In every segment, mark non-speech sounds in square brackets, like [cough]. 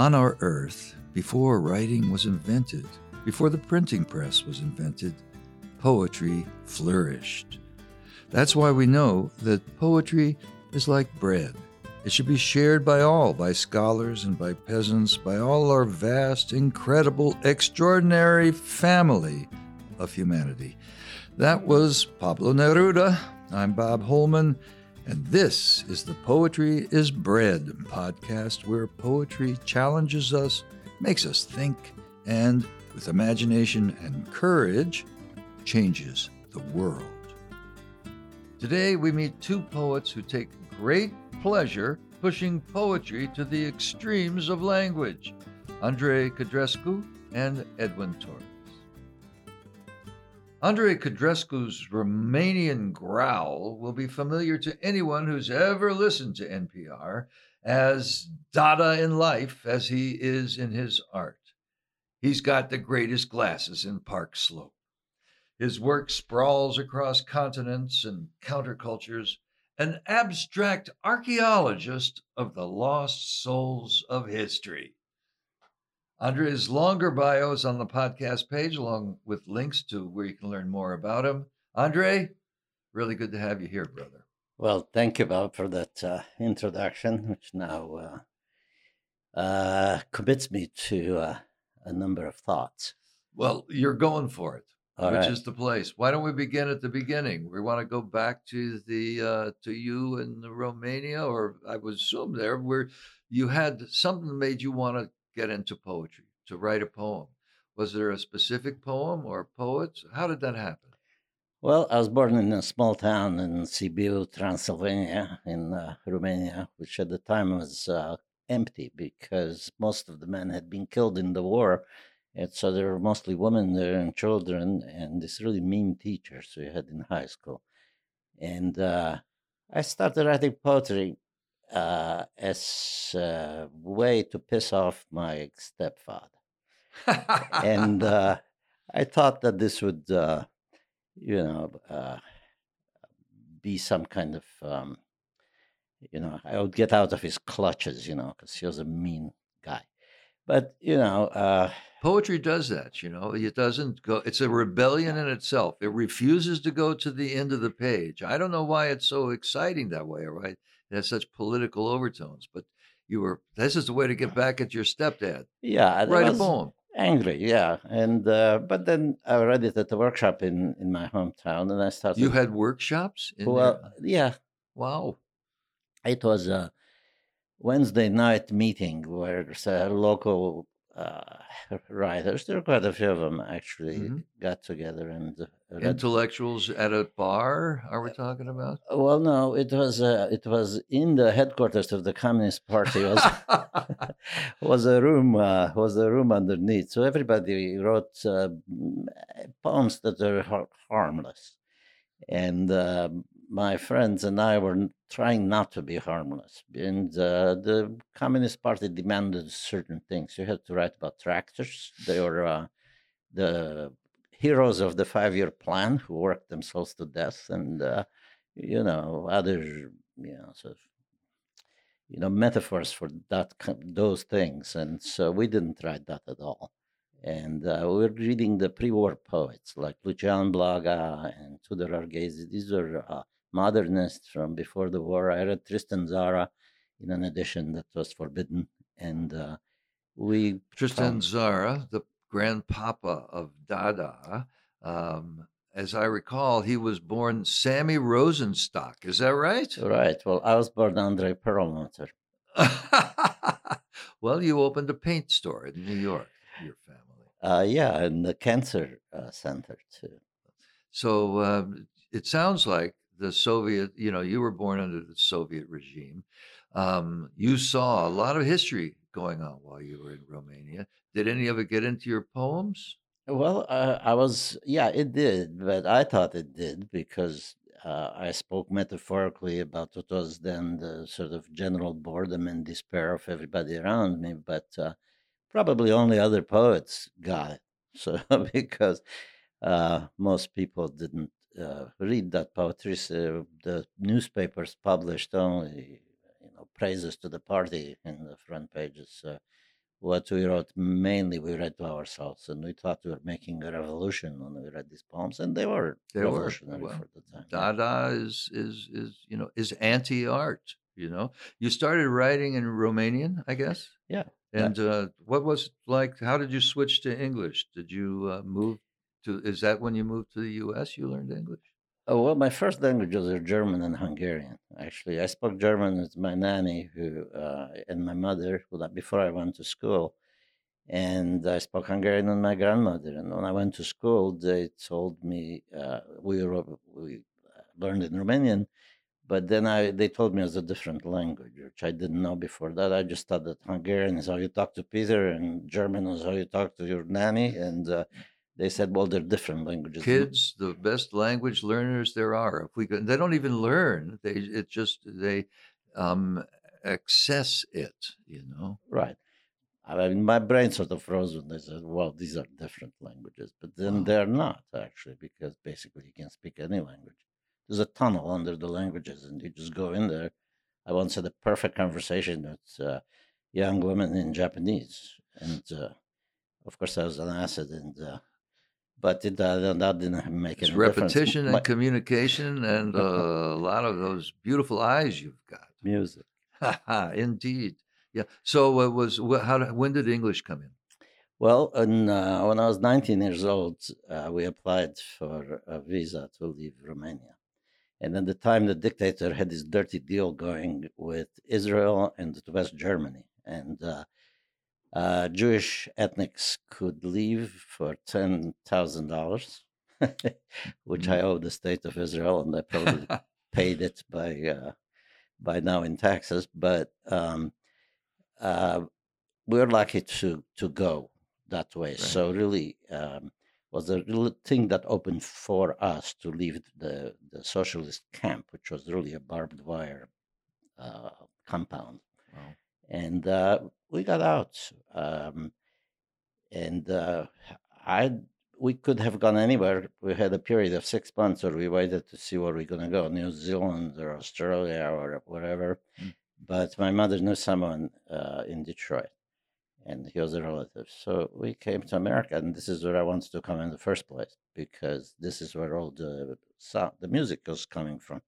On our earth, before writing was invented, before the printing press was invented, poetry flourished. That's why we know that poetry is like bread. It should be shared by all, by scholars and by peasants, by all our vast, incredible, extraordinary family of humanity. That was Pablo Neruda. I'm Bob Holman, and this is the Poetry is Bread podcast where poetry challenges us, makes us think, and with imagination and courage, changes the world. Today we meet two poets who take great pleasure pushing poetry to the extremes of language Andrei Codrescu and Edwin Torres. Andrei Codrescu's Romanian growl will be familiar to anyone who's ever listened to NPR, as Dada in life as he is in his art. He's got the greatest glasses in Park Slope. His work sprawls across continents and countercultures, an abstract archaeologist of the lost souls of history. Andrei's longer bio is on the podcast page, along with links to where you can learn more about him. Andre, really good to have you here, brother. Well, thank you, Bob, for that uh, introduction, which now uh, uh, commits me to uh, a number of thoughts. Well, you're going for it, All which right. is the place. Why don't we begin at the beginning? We want to go back to the uh, to you in Romania, or I would assume there, where you had something that made you want to get into poetry, to write a poem. Was there a specific poem or poets? How did that happen? Well, I was born in a small town in Sibiu, Transylvania, in uh, Romania, which at the time was uh, empty because most of the men had been killed in the war. And so there were mostly women there and children and this really mean teachers we had in high school. And uh, I started writing poetry uh, as a way to piss off my stepfather. and [laughs] uh, I thought that this would, uh, you know, uh, be some kind of, um, you know, I would get out of his clutches, you know, because he was a mean guy. But you know, uh, Poetry does that, you know. It doesn't go. It's a rebellion in itself. It refuses to go to the end of the page. I don't know why it's so exciting that way, right? It has such political overtones. But you were. This is the way to get back at your stepdad. yeah, Write a poem. angry, yeah. And uh, but then I read it at a workshop in in my hometown, and I started. You had workshops. In well, there? yeah, Wow. it was a Wednesday night meeting where a local uh, writers, there are quite a few of them actually, Mhm. got together and uh, read Intellectuals at a bar. Are we talking about? Well, no, it was uh, it was in the headquarters of the Communist Party. Was [laughs] [laughs] was a room uh, was a room underneath. So everybody wrote uh, poems that are harmless, and uh, my friends and I were trying not to be harmless. And uh, the Communist Party demanded certain things. You had to write about tractors. They were uh, the heroes of the five-year plan who worked themselves to death, and uh, you know other you know sort of you know metaphors for that those things. And so we didn't write that at all. And uh, we were reading the pre-war poets like Lucian Blaga and Tudor Arghezi. These are modernists from before the war. I read Tristan Tzara in an edition that was forbidden, and uh, we Tristan found- Tzara, the grandpapa of Dada. Um, as I recall, he was born Sammy Rosenstock. Is that right? Right. Well, I was born Andrei Perlmutter. [laughs] well, you opened a paint store in New York, your family. Uh, yeah, and the cancer uh, center too. So um, it sounds like the Soviet, you know, you were born under the Soviet regime. Um, you saw a lot of history going on while you were in Romania. Did any of it get into your poems? Well, uh, I was, yeah, it did, but I thought it did because uh, I spoke metaphorically about what was then the sort of general boredom and despair of everybody around me, but uh, probably only other poets got it. [laughs] So, because uh, most people didn't uh, read that poetry, so the newspapers published only, you know, praises to the party in the front pages. Uh, what we wrote mainly we read to ourselves, and we thought we were making a revolution when we read these poems, and they were They were, revolutionary well, for the time. Dada is is is you know is anti art. You know, you started writing in Romanian, I guess. Yeah, yeah. And uh, what was it like? How did you switch to English? Did you uh, move to? Is that when you moved to the U.S. You learned English? Oh, well, my first languages are German and Hungarian. Actually, I spoke German with my nanny, who uh, and my mother, before I went to school, and I spoke Hungarian with my grandmother. And when I went to school, they told me uh, we were, we learned in Romanian, but then I they told me it was a different language, which I didn't know before that. I just thought that Hungarian is how you talk to Peter, and German is how you talk to your nanny, and uh, they said, well, they're different languages. Kids, the best language learners there are. If we could, they don't even learn. They it just they um, access it. You know. Right. I mean, my brain sort of froze when they said, well, these are different languages. But then Wow. they're not, actually, because basically you can speak any language. There's a tunnel under the languages, and you just go in there. I once had a perfect conversation with uh, young women in Japanese. And uh, of course, I was an acid, and uh, but it, uh, that didn't make It's repetition and My- communication, and uh, a [laughs] lot of those beautiful eyes you've got. [laughs] music. Indeed. Yeah. So it was how? When did English come in? Well, and, uh, when I was 19 years old, uh, we applied for a visa to leave Romania. And at the time, the dictator had this dirty deal going with Israel and West Germany. And uh, Jewish ethnics could leave for $10,000, [laughs] which I owe the state of Israel, and I probably [laughs] paid it by uh, by now in taxes. But um, uh, we're lucky to to go that way. Right. So really, um, was a real thing that opened for us to leave the the socialist camp, which was really a barbed wire uh, compound, Wow. and uh, we got out. Um, and uh, I we could have gone anywhere. We had a period of six months or we waited to see where we're going to go, New Zealand or Australia or wherever. Mm. But my mother knew someone uh, in Detroit, and he was a relative. So we came to America, and this is where I wanted to come in the first place because this is where all the sound, the music was coming from.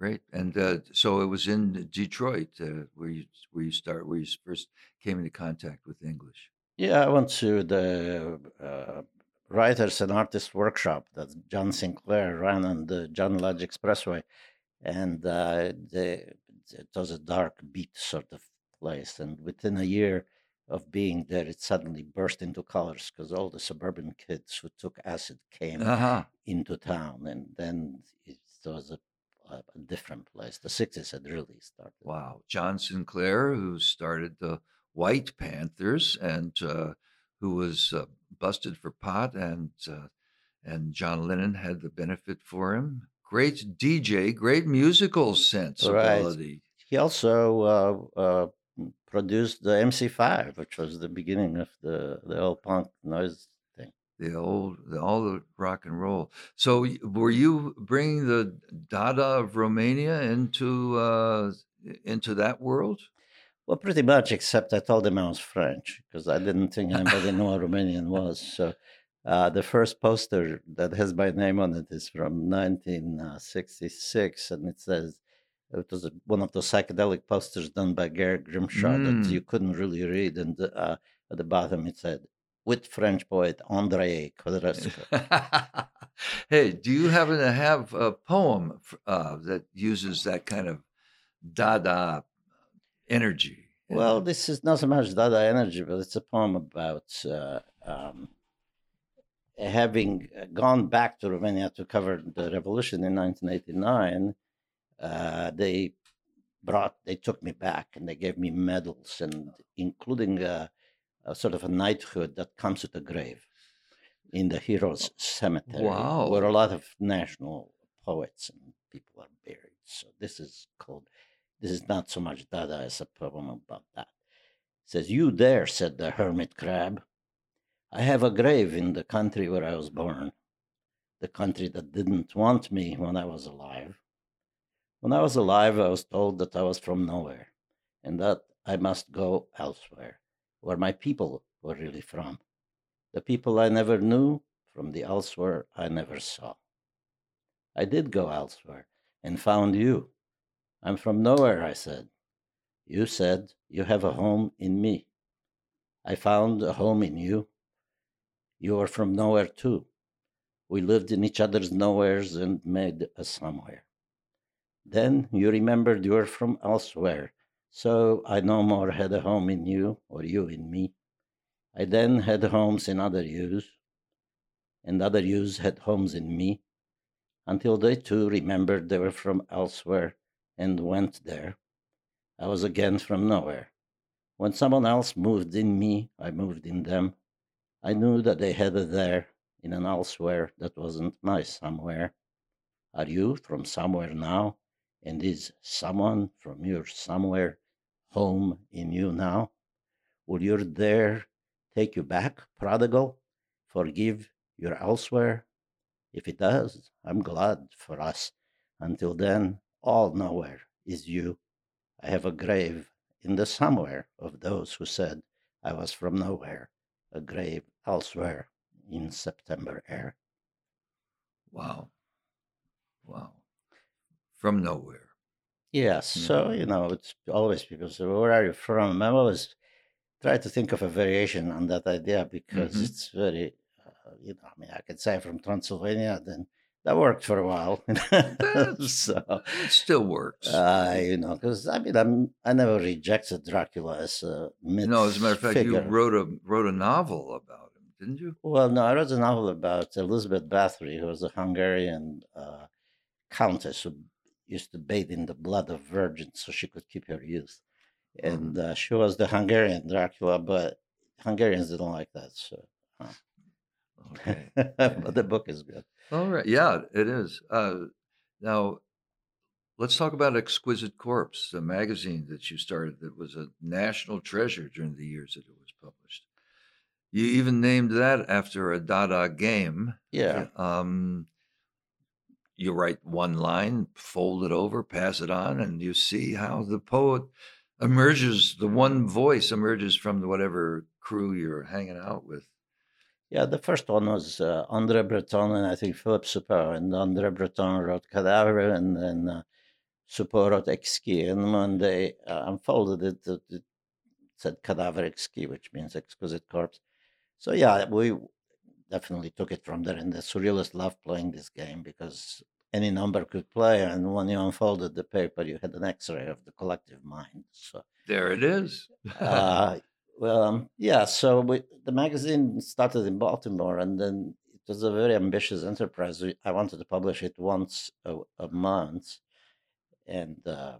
Great. And uh, so it was in Detroit uh, where you where you start where you first came into contact with English. Yeah, I went to the uh, Writers and Artists Workshop that John Sinclair ran on the John Lodge Expressway, and uh, the, it was a dark beat sort of place. And within a year of being there, it suddenly burst into colors because all the suburban kids who took acid came Uh-huh. into town, and then it was a, a, a different place. The '60s had really started. Wow. John Sinclair, who started the White Panthers and uh, who was uh, busted for pot, and uh, and John Lennon had the benefit for him. Great DJ, great musical sensibility. He also uh, uh, produced the MC5, which was the beginning of the the old punk noise. The old, the, all the rock and roll. So, were you bringing the Dada of Romania into uh, into that world? Well, pretty much, except I told him I was French because I didn't think [laughs] anybody knew what Romanian was. So uh, the first poster that has my name on it is from 1966, and it says it was one of those psychedelic posters done by Gary Grimshaw Mm. that you couldn't really read. And uh, at the bottom it said, with French poet André Codresco. [laughs] hey, do you happen to have a poem uh, that uses that kind of Dada energy? Well, this is not so much Dada energy, but it's a poem about uh, um, having gone back to Romania to cover the revolution in 1989. Uh, they brought, they took me back and they gave me medals, and including a, a sort of a knighthood that comes with a grave in the Heroes Cemetery, Wow. where a lot of national poets and people are buried. So this is called this is not so much Dada as a poem about that. It says, You there, said the hermit crab. I have a grave in the country where I was born, the country that didn't want me when I was alive. When I was alive, I was told that I was from nowhere and that I must go elsewhere. Where my people were really from. The people I never knew from the elsewhere I never saw. I did go elsewhere and found you. I'm from nowhere, I said. You said you have a home in me. I found a home in you. You are from nowhere too. We lived in each other's nowheres and made a somewhere. Then you remembered you were from elsewhere, so I no more had a home in you or you in me. I then had homes in other yous, and other yous had homes in me, until they too remembered they were from elsewhere and went there. I was again from nowhere. When someone else moved in me, I moved in them. I knew that they had a there in an elsewhere that wasn't my somewhere. Are you from somewhere now? And is someone from your somewhere home in you now? Will your there take you back, prodigal? Forgive your elsewhere? If it does, I'm glad for us. Until then, all nowhere is you. I have a grave in the somewhere of those who said I was from nowhere, a grave elsewhere in September air. Wow. Wow. From nowhere. Yes, so you know, it's always people say, well, "Where are you from?" I always try to think of a variation on that idea because Mhm. it's very, uh, you know, I mean, I could say from Transylvania, then that worked for a while. [laughs] So, It still works. uh, you know, because I mean, I'm I never rejected Dracula as a myth. no, as a matter of fact, you wrote a wrote a novel about him, didn't you? Well, no, I wrote a novel about Elizabeth Bathory, who was a Hungarian uh, countess who used to bathe in the blood of virgins so she could keep her youth. And uh, she was the Hungarian Dracula, but Hungarians didn't like that. So, Okay. [laughs] but the book is good. All right. Yeah, it is. Uh, now, let's talk about Exquisite Corpse, a magazine that you started that was a national treasure during the years that it was published. You even named that after a Dada game. Yeah. Um, you write one line, fold it over, pass it on, and you see how the poet emerges, the one voice emerges from whatever crew you're hanging out with. Yeah, the first one was uh, André Breton and I think Philip Soupault. And André Breton wrote Cadaver and then uh, Soupault wrote Exquis. And when they uh, unfolded it, it, said Cadaver Exquis, which means exquisite corpse. So yeah, we definitely took it from there. And the surrealists loved playing this game because any number could play. And when you unfolded the paper, you had an x ray of the collective mind. So There it is. [laughs] uh, well, um, yeah. So we, the magazine started in Baltimore, and then it was a very ambitious enterprise. I wanted to publish it once a, a month, and uh,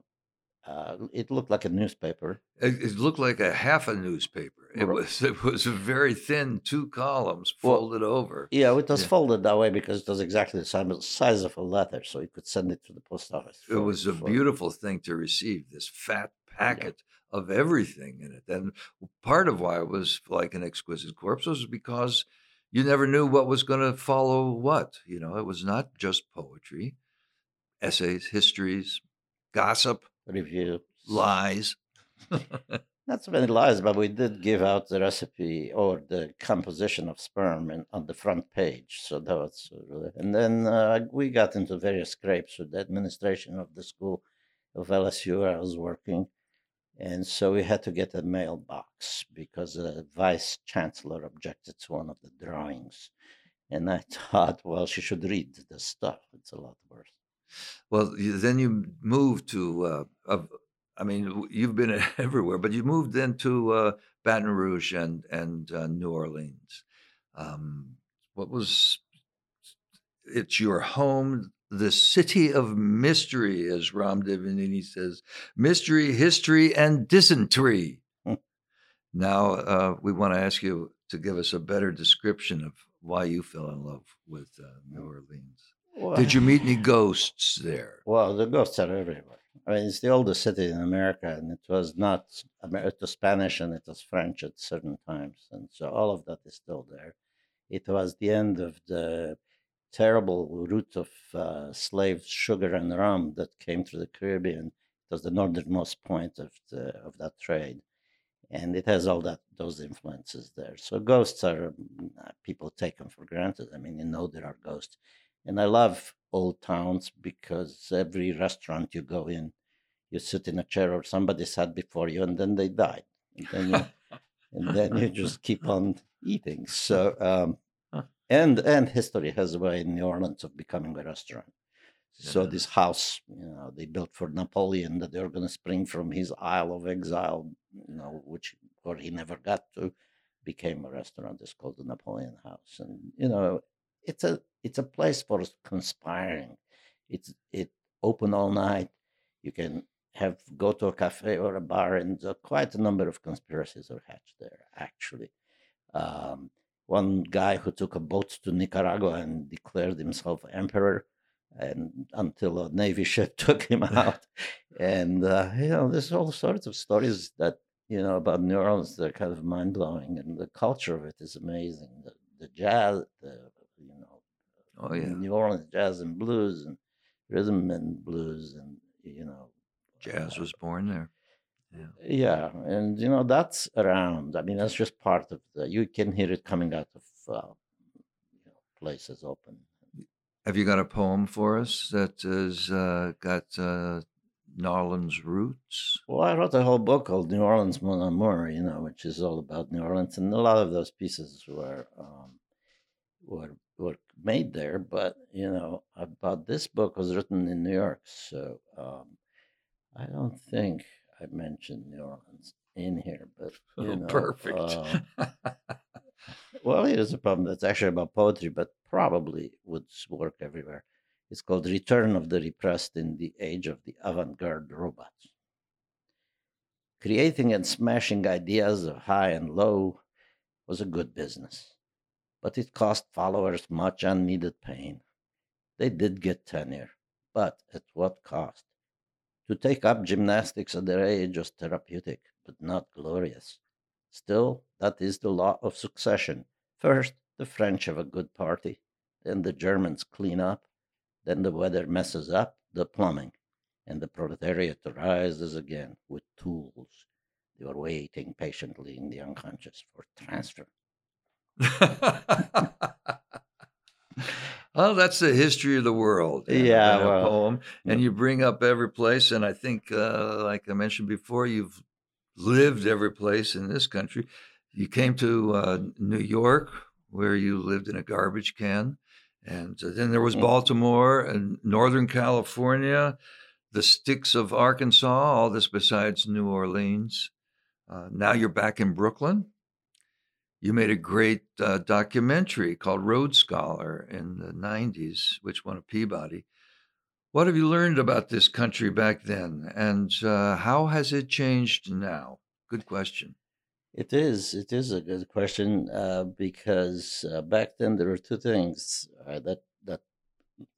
uh, it looked like a newspaper. It, it looked like a half a newspaper. It Right. was [laughs] it was a very thin, two columns Well, folded over. Yeah, it was Yeah. folded that way because it was exactly the size, size of a letter, so you could send it to the post office. It was a for- beautiful thing to receive this fat packet of everything in it. And part of why it was like an exquisite corpse was because you never knew what was going to follow what. You know, it was not just poetry, essays, histories, gossip, review. lies. [laughs] Not so many lies, but we did give out the recipe or the composition of sperm in, on the front page. So that was really, and then uh, we got into various scrapes with the administration of the school of LSU where I was working. And so we had to get a mailbox because the vice chancellor objected to one of the drawings. And I [laughs] thought, well, she should read the stuff. It's a lot worse. Well, you, then you moved to, uh, of, I mean, you've been [laughs] everywhere, but you moved into uh, Baton Rouge and and uh, New Orleans. Um, what was? It's your home, the city of mystery, as Ram Devineni says, mystery, history, and dysentery. Hmm. now, uh, we want to ask you to give us a better description of why you fell in love with uh, New Orleans. Did you meet any ghosts there? Well, the ghosts are everywhere. I mean, it's the oldest city in America, and it was not. Amer- It was Spanish and it was French at certain times, and so all of that is still there. It was the end of the terrible route of uh, slaves, sugar, and rum that came through the Caribbean. It was the northernmost point of the of that trade, and it has all that those influences there. So ghosts are mm, uh, people take them for granted. I mean, you know there are ghosts, and I love old towns because every restaurant you go in, you sit in a chair or somebody sat before you, and then they died, and then you, and [laughs] then you just keep on eating. So. Um, and and history has a way in New Orleans of becoming a restaurant. So this house, you know, they built for Napoleon that they were going to spring from his Isle of Exile, you know, which or he never got to, became a restaurant. It's called the Napoleon House, and you know, it's a it's a place for conspiring. It's it open all night. You can have go to a cafe or a bar, and quite a number of conspiracies are hatched there. Actually, um, one guy who took a boat to Nicaragua and declared himself emperor and until a navy [laughs] ship took him [laughs] out. and uh, you know, there's all sorts of stories that you know about New Orleans that are kind of mind blowing, and the culture of it is amazing. The, the jazz, the you know, oh yeah, New Orleans jazz and blues and rhythm and blues, and you know, jazz uh, was born there. Yeah. yeah, and you know that's around. I mean, that's just part of the. You can hear it coming out of uh, you know, places open. Have you got a poem for us that has uh, got uh, New Orleans roots? Well, I wrote a whole book called New Orleans Mon Amour, you know, which is all about New Orleans, and a lot of those pieces were um, were were made there. But you know, about this book was written in New York, so um, I don't think I mentioned New Orleans in here. But [laughs] you oh, know, perfect. Uh, [laughs] well, here's a problem that's actually about poetry, but probably would work everywhere. It's called Return of the Repressed in the Age of the Avant Garde Robots. Creating and smashing ideas of high and low was a good business, but it cost followers much unneeded pain. They did get tenure, but at what cost? To take up gymnastics at their age was therapeutic, but not glorious. Still, that is the law of succession. First, the French have a good party, then the Germans clean up, then the weather messes up the plumbing, and the proletariat rises again with tools. They were waiting patiently in the unconscious for transfer. [laughs] well, that's the history of the world. Yeah, well, poem, and you bring up every place, and I think, uh, like I mentioned before, you've lived every place in this country. You came to uh, New York, where you lived in a garbage can. And uh, then there was. Baltimore and Northern California, the sticks of Arkansas, all this besides New Orleans. Uh, now you're back in Brooklyn. You made a great uh, documentary called Road Scholar in the 90s, which won a Peabody. What have you learned about this country back then, and uh, how has it changed now? Good question. It is. It is a good question uh, because uh, back then there were two things uh, that that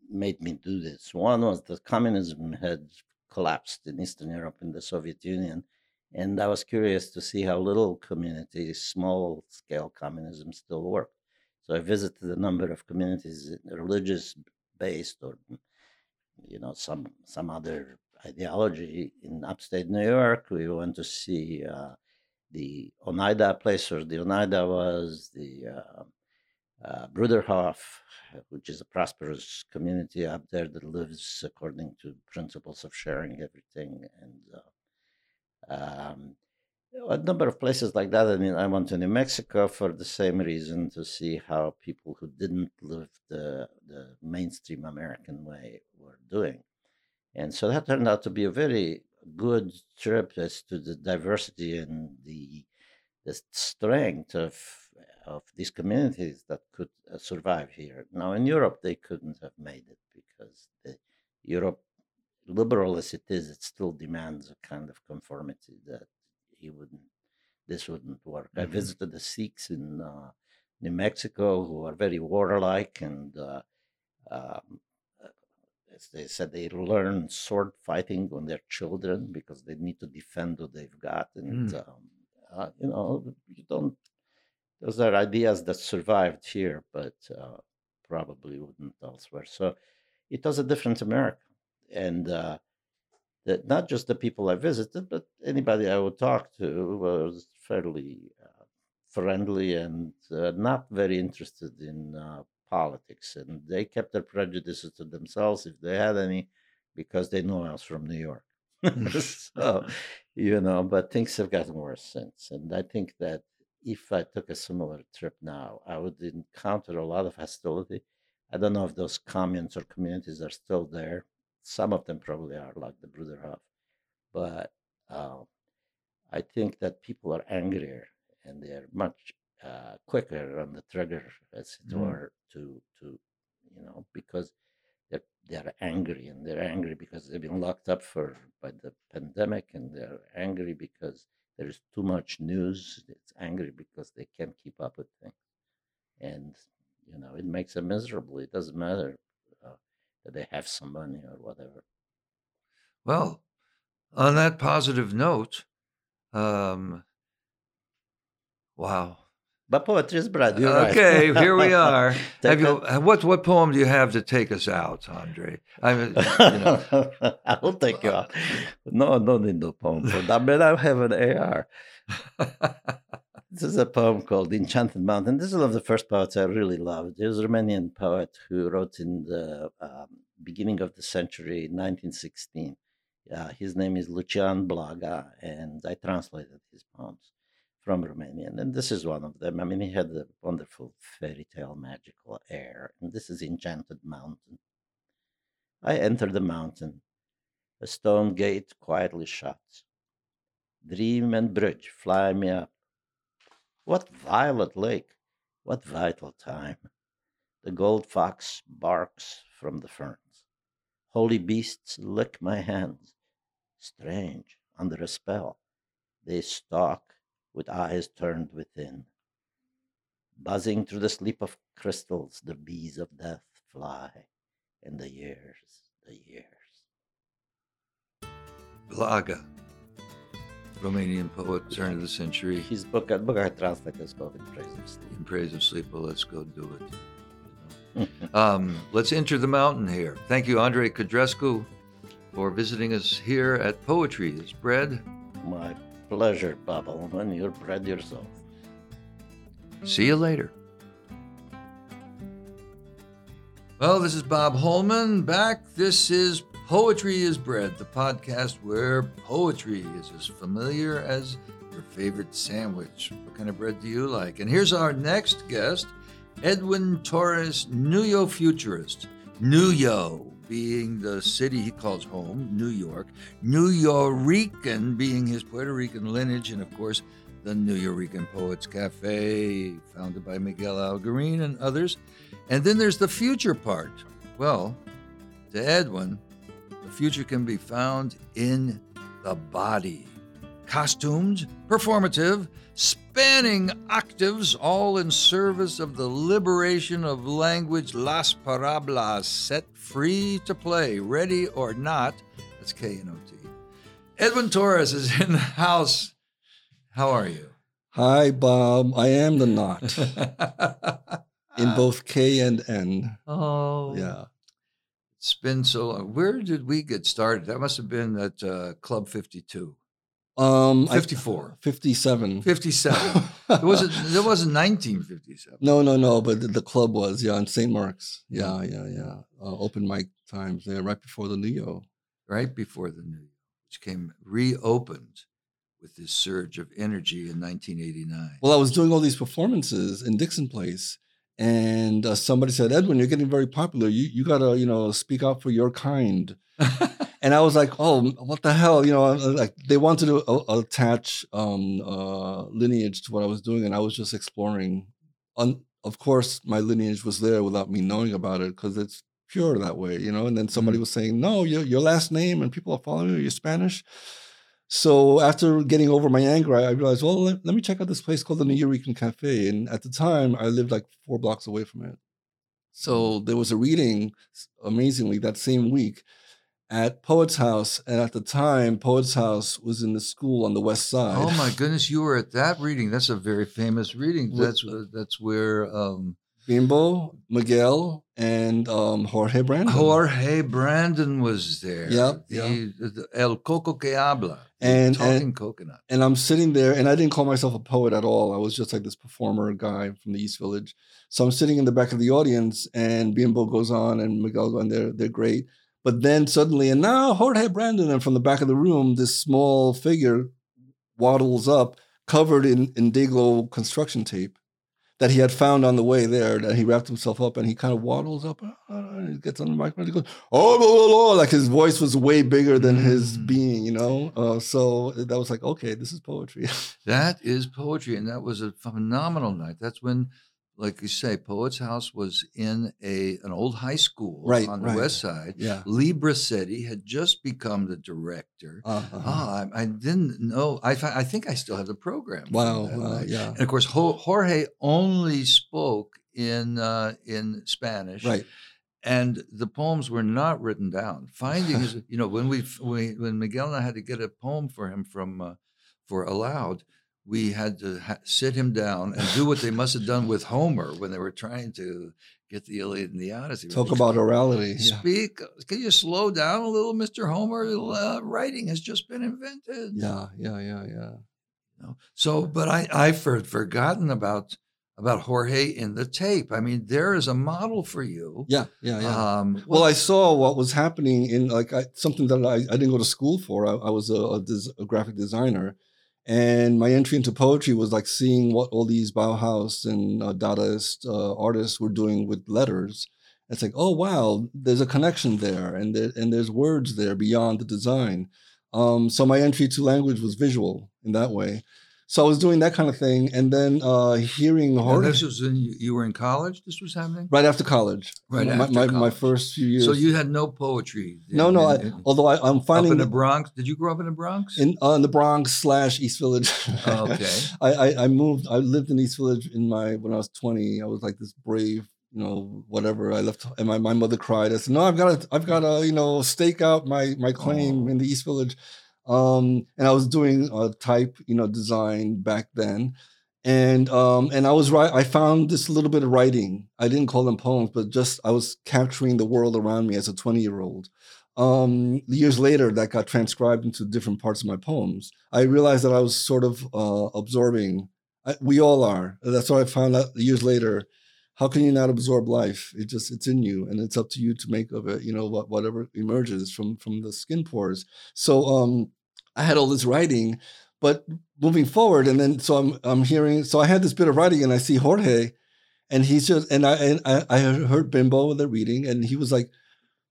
made me do this. One was that communism had collapsed in Eastern Europe in the Soviet Union, and I was curious to see how little communities, small scale communism, still worked. So I visited a number of communities, religious based or you know some some other ideology in upstate New York. We went to see uh, the Oneida place where the Oneida was, the uh, uh, Bruderhof, which is a prosperous community up there that lives according to principles of sharing everything, and uh, um, a number of places like that. I mean, I went to New Mexico for the same reason to see how people who didn't live the, the mainstream American way were doing. And so that turned out to be a very good trip as to the diversity and the, the strength of, of these communities that could uh, survive here. Now, in Europe, they couldn't have made it because the, Europe, liberal as it is, it still demands a kind of conformity that he wouldn't this wouldn't work. Mm-hmm. I visited the Sikhs in uh, New Mexico who are very warlike and uh, um, uh, as they said they learn sword fighting on they're children because they need to defend what they've got and mm. um, uh, you know you don't those are ideas that survived here but uh, probably wouldn't elsewhere so it was a different america and uh, that not just the people I visited, but anybody I would talk to was fairly uh, friendly and uh, not very interested in uh, politics, and they kept their prejudices to themselves if they had any, because they know I was from New York. [laughs] so, you know, but things have gotten worse since, and I think that if I took a similar trip now, I would encounter a lot of hostility. I don't know if those communes or communities are still there. Some of them probably are, like the Bruderhof, but uh, I think that people are angrier and they're much uh, quicker on the trigger, as it mm. were, to to you know because they're they're angry and they're angry because they've been locked up for by the pandemic and they're angry because there's too much news. It's angry because they can't keep up with things, and you know it makes them miserable. It doesn't matter that they have some money or whatever. Well, on that positive note, um, wow. But poetry is bread. Okay, right. here we are. [laughs] have you, what what poem do you have to take us out, Andre? I mean, you know. [laughs] I will take you out. No, no need no poem for that. But I have an AR. [laughs] this is a poem called Enchanted Mountain. This is one of the first poets I really loved. He was a Romanian poet who wrote in the um, beginning of the century, 1916. Uh, his name is Lucian Blaga, and I translated his poems from Romanian. And this is one of them. I mean, he had a wonderful fairy tale magical air. And this is Enchanted Mountain. I enter the mountain. A stone gate quietly shuts. Dream and bridge fly me up. What violet lake! What vital time! The gold fox barks from the ferns. Holy beasts lick my hands. Strange, under a spell, they stalk with eyes turned within. Buzzing through the sleep of crystals, the bees of death fly, and the years, the years. Blaga, Romanian poet, turn of the century. His book, a book I translated is called In Praise of Sleep. In Praise of Sleep. Well, let's go do it. [laughs] um, let's enter the mountain here. Thank you, Andre Codrescu, for visiting us here at Poetry is Bread. My pleasure, Bubble, when you're bread yourself. See you later. Well, this is Bob Holman back. This is Poetry is Bread, the podcast where poetry is as familiar as your favorite sandwich. What kind of bread do you like? And here's our next guest, Edwin Torres, Nuyo Futurist. Nuyo being the city he calls home, New York, Nuyorican being his Puerto Rican lineage, and of course, the Nuyorican Poets Cafe, founded by Miguel Algarin and others. And then there's the future part. Well, to Edwin, future can be found in the body. Costumed, performative, spanning octaves, all in service of the liberation of language, las parablas, set free to play, ready or not. That's K N O T. Edwin Torres is in the house. How are you? Hi, Bob. I am the knot [laughs] in both K and N. Oh, yeah. It's been so long. Where did we get started? That must have been at uh, Club 52. Um, 54. I, 57. 57. [laughs] it wasn't. It wasn't 1957. No, no, no. But the, the club was yeah in St. Mark's. Yeah, yeah, yeah. Uh, open mic times there right before the Nuyo. Right before the Nuyo, which came reopened with this surge of energy in 1989. Well, I was doing all these performances in Dixon Place, and uh, somebody said, "Edwin, you're getting very popular. You you gotta you know speak out for your kind." [laughs] and I was like, "Oh, what the hell?" You know, like they wanted to uh, attach um, uh, lineage to what I was doing, and I was just exploring. Un- of course, my lineage was there without me knowing about it because it's pure that way, you know. And then somebody mm-hmm. was saying, "No, your your last name and people are following you. You're Spanish." So after getting over my anger, I, realized, well, let, let, me check out this place called the Nuyorican Cafe. And at the time, I lived like four blocks away from it. So there was a reading, amazingly, that same week at Poets House, and at the time, Poets House was in the school on the west side. Oh my [laughs] goodness, you were at that reading. That's a very famous reading. That's that's where um, Bimbo, Miguel, and um, Jorge Brandon. Jorge Brandon was there. Yep, The, yep. the El Coco que habla. And- talking and- coconut. and I'm sitting there, and I didn't call myself a poet at all. I was just like this performer guy from the East Village. So I'm sitting in the back of the audience, and Bimbo goes on, and Miguel, and they're they're great. But then suddenly, and now Jorge Brandon, and from the back of the room, this small figure waddles up, covered in Indiglo construction tape that he had found on the way there. That he wrapped himself up, and he kind of waddles up, uh, and he gets on the microphone. He goes, "Oh, blah, blah, blah," like his voice was way bigger than his Mm. being, you know. Uh, so that was like, okay, this is poetry. [laughs] That is poetry, and that was a phenomenal night. That's when, like you say, Poets House was in a an old high school Right, on the right. west side. yeah. Lee Briccetti had just become the director. Uh-huh. Ah, I, I didn't know. I I think I still have the program. wow. yeah. And of course, Jorge only spoke in uh, in Spanish. Right. and the poems were not written down. [laughs] Finding is, you know, when we when, when Miguel and I had to get a poem for him from uh, for aloud, we had to ha- sit him down and do what they [laughs] must have done with Homer when they were trying to get the Iliad and the Odyssey. Talk about orality. Yeah. Speak. Can you slow down a little, Mister Homer? Uh, writing has just been invented. Yeah. Yeah. Yeah. Yeah. know? So, but I I've forgotten about about Jorge in the tape. I mean, there is a model for you. Yeah. Yeah. Yeah. Um, well, I saw what was happening in like I, something that I, I didn't go to school for. I, I was a, a, des- a graphic designer, and my entry into poetry was like seeing what all these Bauhaus and uh, Dadaist uh, artists were doing with letters. It's like, oh wow, there's a connection there, and there, and there's words there beyond the design. Um, so my entry to language was visual in that way. So I was doing that kind of thing, and then uh, hearing And this was when you, were in college. This was happening. right after college. Right my, after my, my first few years. So you had no poetry. no, in- no. in- I, although I, I'm up in the Bronx. Did you grow up in the Bronx? in uh, in the Bronx slash East Village. Oh, okay. [laughs] I, I I moved. I lived in East Village in my when I was 20. I was like this brave, you know, whatever. I left, and my, my mother cried. I said, "No, I've got to, I've got to, you know, stake out my my claim Oh. in the East Village." Um, and I was doing uh, type, you know, design back then. And um, and I was right. I found this little bit of writing. I didn't call them poems, but just I was capturing the world around me as a 20 year old um, years later that got transcribed into different parts of my poems. I realized that I was sort of uh, absorbing. I, we all are. That's what I found out years later. How can you not absorb life? It just it's in you, and it's up to you to make of it. You know what whatever emerges from from the skin pores. So um, I had all this writing, but moving forward, and then so I'm I'm hearing. So I had this bit of writing, and I see Jorge, and he's just and I and I, I heard Bimbo with the reading, and he was like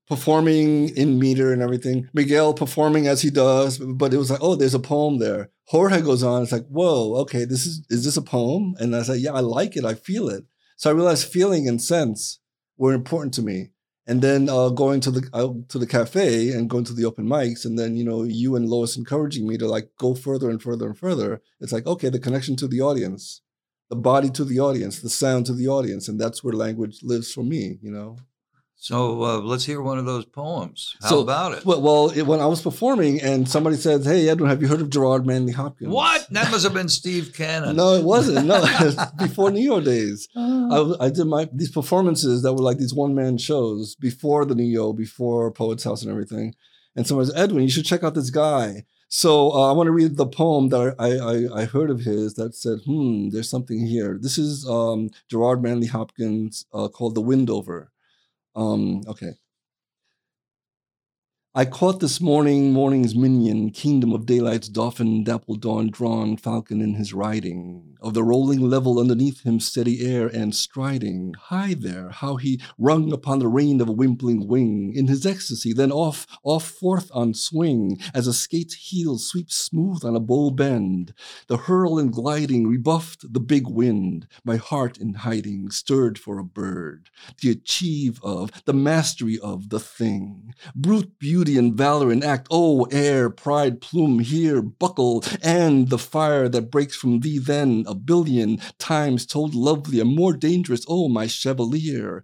performing in meter and everything. Miguel performing as he does, but it was like, oh, there's a poem there. Jorge goes on. It's like, whoa, okay, this is is this a poem? And I said, yeah, I like it. I feel it. So I realized feeling and sense were important to me. And then uh, going to the uh, to the cafe and going to the open mics, and then you know you and Lois encouraging me to like go further and further and further. It's like okay, the connection to the audience, the body to the audience, the sound to the audience, and that's where language lives for me. You know. So uh, let's hear one of those poems. How So, about it? Well, well it, when I was performing and somebody said, "Hey, Edwin, have you heard of Gerard Manley Hopkins?" What? That must have been [laughs] Steve Cannon. No, it wasn't. No, it was [laughs] before Nuyo days. I, I did my these performances that were like these one man shows before the New Neo, before Poets House and everything. And someone said, "Edwin, you should check out this guy." So uh, I want to read the poem that I, I I heard of his that said, "Hmm, there's something here." This is um, Gerard Manley Hopkins uh, called "The Windhover." Um, okay. I caught this morning morning's minion, kingdom of daylight's dolphin, dapple dawn drawn falcon in his riding, of the rolling level underneath him steady air and striding. High there, how he rung upon the rein of a wimpling wing, in his ecstasy, then off, off forth on swing, as a skate's heel sweeps smooth on a bow bend. The hurl and gliding rebuffed the big wind, my heart in hiding, stirred for a bird, the achieve of, the mastery of the thing. Brute beauty and valor in act, oh, air, pride, plume, here, buckle, and the fire that breaks from thee then, a billion times told lovelier, more dangerous, oh, my chevalier.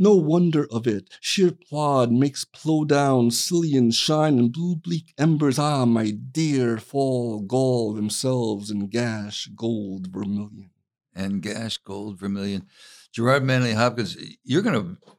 No wonder of it. Sheer plod makes plow down, sillion shine and blue bleak embers. Ah, my dear, fall gall themselves in gash, gold, vermilion. and Gash Gold Vermilion. Gerard Manley Hopkins, you're going to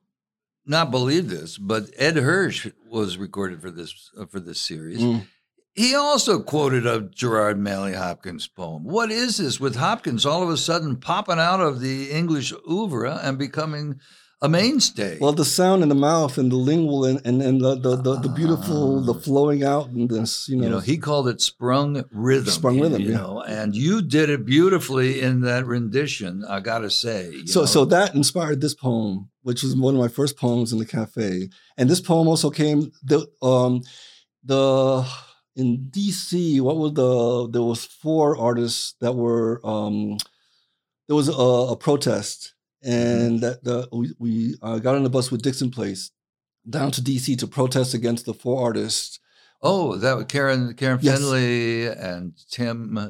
not believe this, but Ed Hirsch was recorded for this uh, for this series. Mm. He also quoted a Gerard Manley Hopkins poem. What is this with Hopkins all of a sudden popping out of the English oeuvre and becoming a mainstay? Well, the sound in the mouth and the lingual and, and, and the, the, the, the beautiful, the Ah. flowing out and this, you know. you know, he called it sprung rhythm. Sprung rhythm, you yeah. know, and you did it beautifully in that rendition. I gotta say. so know. so that inspired this poem, which was one of my first poems in the cafe. And this poem also came the um the in DC, what was the there was four artists that were um there was a, a protest and that the we, we uh, got on the bus with Dixon Place down to DC to protest against the four artists oh, that was Karen Karen Yes. Finley and Tim uh,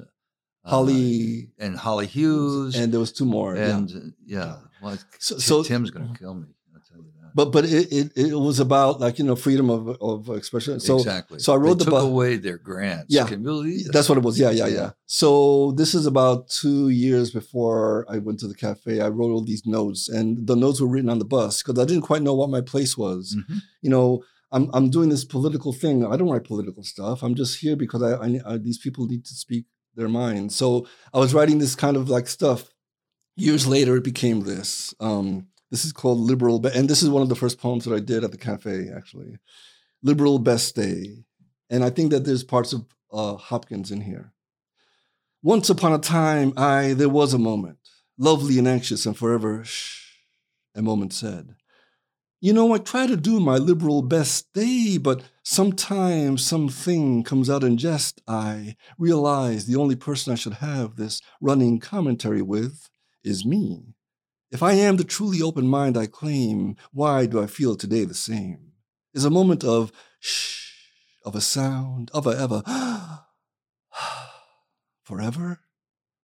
Holly and Holly Hughes and there was two more yeah. and uh, yeah. Well, So- so- Tim's gonna kill me. I'll tell you that. But but it, it it was about like you know freedom of of expression so exactly. so I wrote they the took bu- away their grants. Yeah. Can you believe that? That's what it was. Yeah, yeah, Yeah. yeah. So this is about two years before I went to the cafe. I wrote all these notes, and the notes were written on the bus because I didn't quite know what my place was. Mhm. You know, I'm I'm doing this political thing. I don't write political stuff. I'm just here because I, I, I these people need to speak their minds. So I was writing this kind of like stuff. Years later, it became this. Um, this is called liberal, Be- and this is one of the first poems that I did at the cafe. Actually, liberal best day, and I think that there's parts of uh, Hopkins in here. Once upon a time, I there was a moment, lovely and anxious and forever. Shh, a moment said. You know, I try to do my liberal best day, but sometimes something comes out in jest. I realize the only person I should have this running commentary with is me. If I am the truly open mind I claim, why do I feel today the same? Is a moment of shh, of a sound, of a ever [gasps] forever?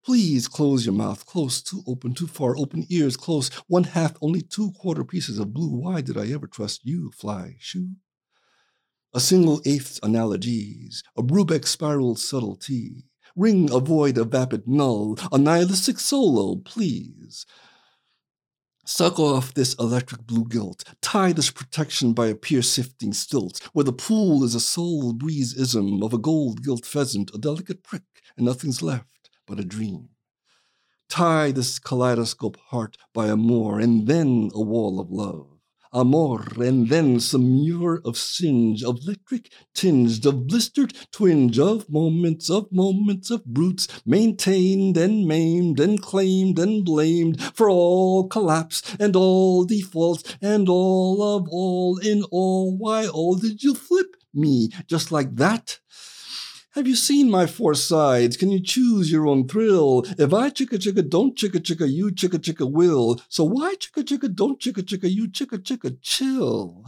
Please close your mouth, close, too open, too far, open ears, close. One half, only two quarter pieces of blue. Why did I ever trust you, fly, shoe? A single eighth analogies, a Brubeck spiral subtlety. Ring a void, a vapid null, a nihilistic solo, please. Suck off this electric blue gilt. Tie this protection by a peer sifting stilt, where the pool is a soul breeze ism of a gold gilt pheasant, a delicate prick, and nothing's left but a dream. Tie this kaleidoscope heart by a moor, and then a wall of love. Amor, and then some muir of singe, of electric tinged, of blistered twinge, of moments, of moments of brutes, maintained and maimed and claimed and blamed for all collapse and all defaults and all of all in all. Why all did you flip me just like that? Have you seen my four sides? Can you choose your own thrill? If I chicka chicka don't chicka chicka, you chicka chicka will. So why chicka chicka don't chicka chicka, you chicka chicka chill?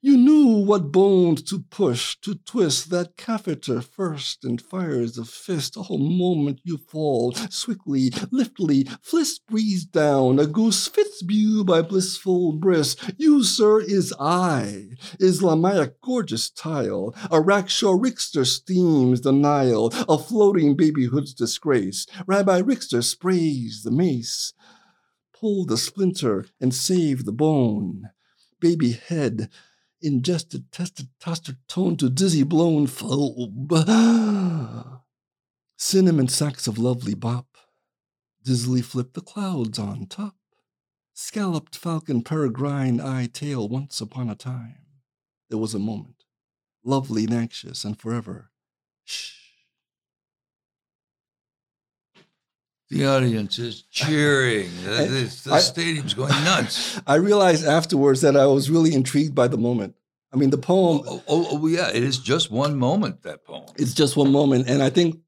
You knew what bones to push, to twist that catheter first, and fires a fist. Oh, moment you fall, swiftly, liftly, flist breeze down, a goose Fitzbew by blissful breast. You, sir, is I, is Lamaic gorgeous tile, a Rackshaw Rickster steams the Nile, a floating babyhood's disgrace. Rabbi Rickster sprays the mace. Pull the splinter and save the bone. Baby head, ingested, tone to dizzy blown phobe. [gasps] Cinnamon sacks of lovely bop. Dizzily flip the clouds on top. Scalloped falcon peregrine eye tail once upon a time. There was a moment, lovely and anxious and forever. Shh. The audience is cheering. The, the- the I- stadium's going nuts. [laughs] I realized afterwards that I was really intrigued by the moment. I mean, the poem, oh, oh, oh, oh, yeah, it is just one moment, that poem. it's just one moment. And I think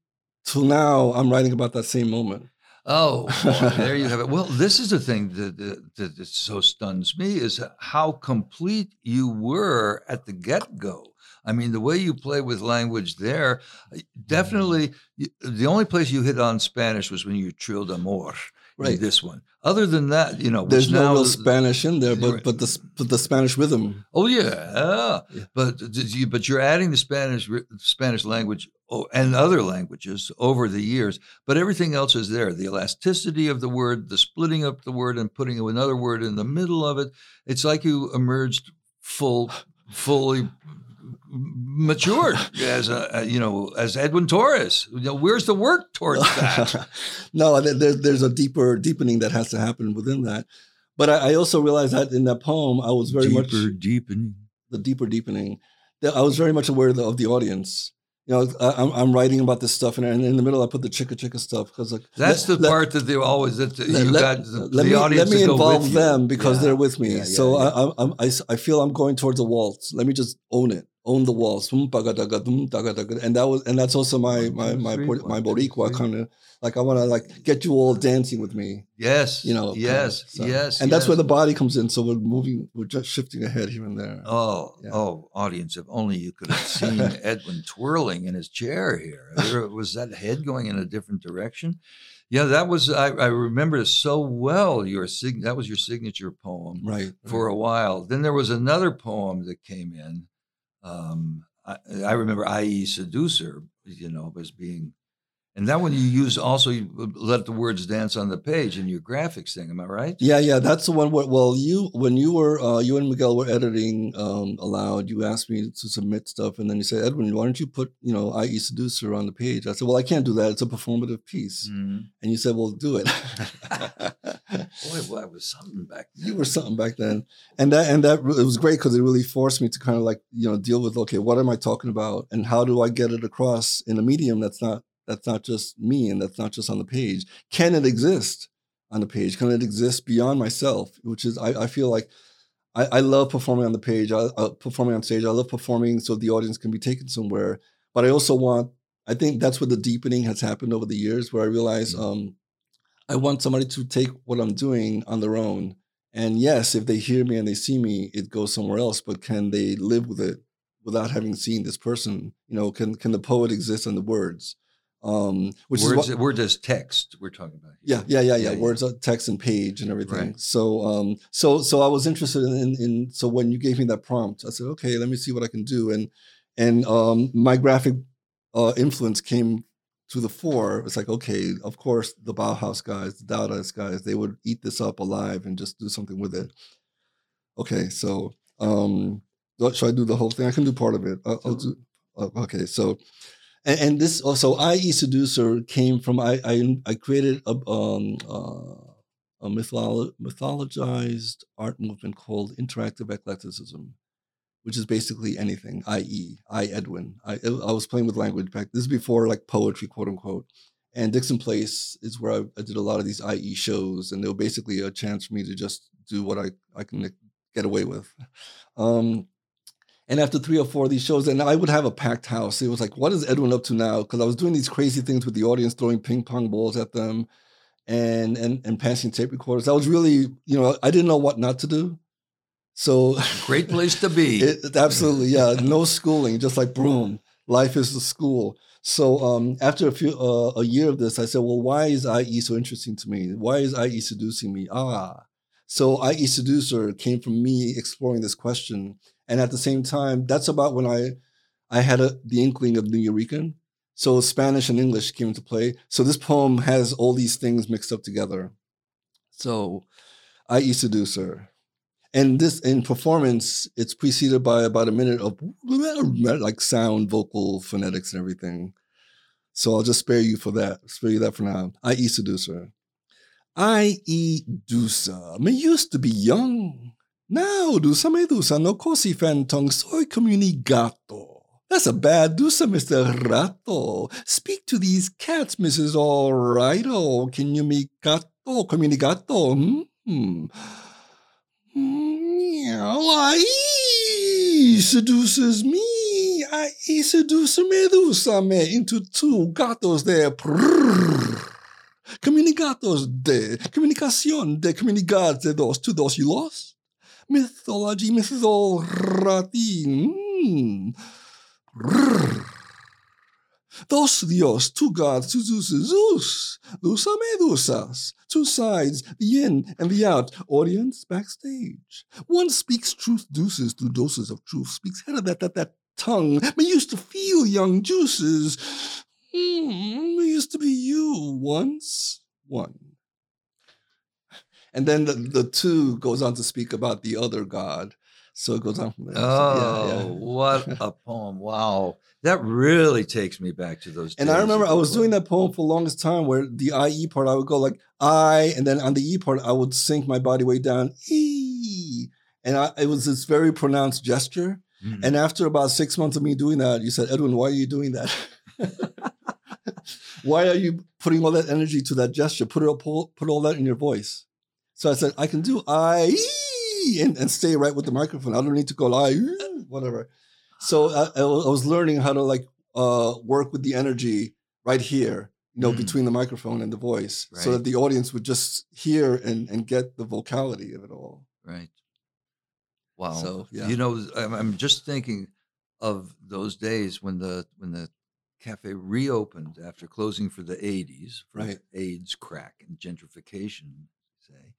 till now, I'm writing about that same moment. Oh, boy, [laughs] there you have it. Well, this is the thing that, that, that, that so stuns me is how complete you were at the get go. I mean, the way you play with language there, uh, mm. definitely you- the only place you hit on Spanish was when you trilled amor. in Right. this one. Other than that, you know, There's no real is- Spanish in there, but but the but the Spanish rhythm. Oh yeah, Yeah. but you, but you're adding the Spanish Spanish language oh, and other languages over the years, but everything else is there. The elasticity of the word, the splitting up the word and putting another word in the middle of it. It's like you emerged full, fully matured as a, a- you know as Edwin Torres. You know, where's the work towards [laughs] that? no, there, there- there's a deeper deepening that has to happen within that. But I, I also realized that in that poem, I was very much Deeper deepening. the deeper deepening. That I was very much aware of the, of the audience. You know, I, I'm, I'm writing about this stuff, and in the middle, I put the chicka chicka stuff because like That's let- the let- part that they always that the- let, you let- got the, let the me, audience let me to go involve with you. them because Yeah. they're with me. Yeah, so yeah, I, I, I, I feel I'm going towards a waltz. Let me just own it, own the waltz. Dum, baga, daga, dum, daga, daga. And that was, and that's also my my my my Boricua kind of like I want to like get you all dancing with me, Yes. you know. Yes. so. Yes. And that's where the body comes in. So we're moving, we're just shifting ahead here and there. Oh, Yeah. oh, audience! If only you could have seen [laughs] Edwin twirling in his chair here. There- was that head going in a different direction? Yeah, that was. I, I remember so well. Your sig- that was your signature poem Right. for a while. Then there was another poem that came in. Um, I, I remember "I.E. Seducer," you know, as being, and that one you use also. You let the words dance on the page in your graphics thing. Am I right? Yeah, yeah, that's the one. Where, well, you when you were uh, you and Miguel were editing um, aloud, you asked me to submit stuff, and then you said, Edwin, why don't you put you know IE seducer on the page? I said, well, I can't do that. It's a performative piece, Mhm. and you said, well, do it. [laughs] Boy, well, that was something back then. [laughs] you were something back then, and that and that it was great because it really forced me to kind of like you know deal with okay, what am I talking about, and how do I get it across in a medium that's not that's not just me and that's not just on the page. Can it exist on the page? Can it exist beyond myself? Which is I, I feel like I, I love performing on the page, I, uh, performing on stage. I love performing so the audience can be taken somewhere. But I also want. I think that's where the deepening has happened over the years, where I realize Mhm. um, I want somebody to take what I'm doing on their own. And yes, if they hear me and they see me, it goes somewhere else. But can they live with it without having seen this person? You know, can can the poet exist in the words? Um, which words, is what, word as text we're talking about. here. yeah, yeah, yeah, yeah. Yeah, yeah. Words, uh, text, and page, and everything. Right. So, um, so, so I was interested in, in, in. So when you gave me that prompt, I said, okay, let me see what I can do. And and um, my graphic uh, influence came to the fore. It's like, okay, of course, the Bauhaus guys, the Dadaist guys, they would eat this up alive and just do something with it. Okay, so um, should I do the whole thing? I can do part of it. I'll, I'll do. uh, Okay, so and, and this also IE seducer came from I I, I created a um uh, a mytholo- mythologized art movement called interactive eclecticism, which is basically anything. I.e., I Edwin. I I was playing with language back. This is before like poetry, quote unquote. And Dixon Place is where I, I did a lot of these IE shows, and they were basically a chance for me to just do what I I can get away with. [laughs] Um, and after three or four of these shows, and I would have a packed house. It was like, what is Edwin up to now? Because I was doing these crazy things with the audience, throwing ping pong balls at them, and and and passing tape recorders. I was really, you know, I didn't know what not to do. So [laughs] Great place to be. it, absolutely, yeah. No schooling, just like boom, life is the school. So um, after a few uh, a year of this, I said, well, why is IE so interesting to me? Why is IE seducing me? Ah, so IE seducer came from me exploring this question, and at the same time, that's about when I I had a, the inkling of Nuyorican. So Spanish and English came into play. So this poem has all these things mixed up together. So IE seducer. And this in performance, it's preceded by about a minute of like sound, vocal, phonetics, and everything. So I'll just spare you for that. Spare you that for now. I.E. seducer. I.E. Dusa. Me used to be young. Now Dusa me Dusa no cosi fantong soy comunicato. That's a bad Dusa, Mr. Rato. Speak to these cats, Mrs. Alrighto. Can you me gato? Comunicato? Hmm. I seduces me. I seduce Medusa me into two gatos there. Prrr. Comunicatos de comunicación de comunicar de dos to dos y los. Mythology, mythology. Hmm. Dos Dios, two gods, two Zeuses, Zeus, Lusa Medusas, two sides, the in and the out, audience backstage. One speaks truth deuces through doses of truth, speaks head of that, that, that tongue. Me used to feel young juices. Me hmm, used to be you once. One. And then the, the two goes on to speak about the other God. So it goes on from there. So, Oh, yeah, yeah. what a poem! Wow, that really takes me back to those. And I remember I was doing that poem for the longest time where the IE part, I would go like I, and then on the E part, I would sink my body way down, E. And I, it was this very pronounced gesture. Mm. And after about six months of me doing that, you said, Edwin, why are you doing that? [laughs] why are you putting all that energy to that gesture? Put it all, put all that in your voice. So I said, I can do I and, and stay right with the microphone. I don't need to go I [laughs] whatever. So I, I was learning how to like uh, work with the energy right here, you know, Mm. between the microphone and the voice, so that the audience would just hear and, and get the vocality of it all. Right. Wow. So, yeah. You know, I'm, I'm just thinking of those days when the when the cafe reopened after closing for the 80s, for Right. AIDS crack and gentrification, say,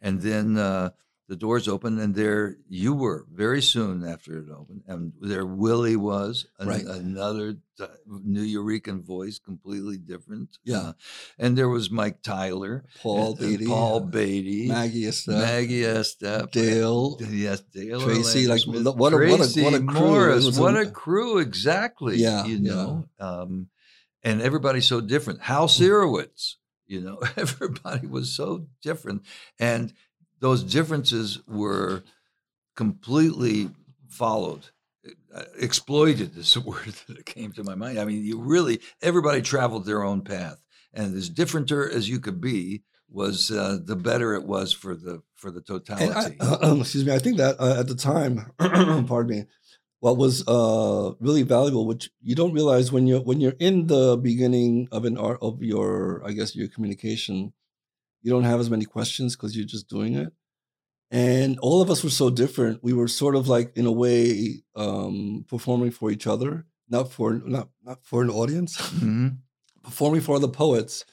and then uh, the doors opened, and there you were very soon after it opened, and there Willie was, an- Right. another t- Nuyorican voice, completely different. Yeah. uh, and there was Mike Tyler, Paul and- and Beatty, Paul uh, Beatty, Maggie Estep, Maggie Estep, Dale, Yes, Dale Tracy, like, Smith, what a- what a- what a crew. Morris, what a- crew exactly. Yeah, you yeah. know, um, and everybody's so different. Hal Mm. Sirowitz, you know, [laughs] everybody was so different, and those differences were completely followed. uh, Exploited is the [laughs] word that came to my mind. I mean, you really everybody traveled their own path, and as differenter as you could be was uh, the better it was for the for the totality. I, [clears throat] excuse me. I think that uh, at the time, [clears throat] pardon me, what was uh, really valuable, which you don't realize when you're when you're in the beginning of an art of your, I guess your communication, you don't have as many questions because you're just doing it. And all of us were so different. We were sort of like, in a way, um, performing for each other, not for not not for an audience. Mhm. [laughs] performing for other poets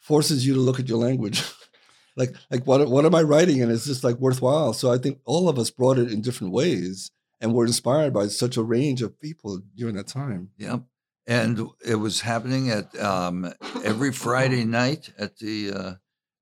forces you to look at your language. [laughs] like like what what am I writing and it's just like worthwhile. So I think all of us brought it in different ways and were inspired by such a range of people during that time. Yep. And it was happening at um, every Friday night at the uh,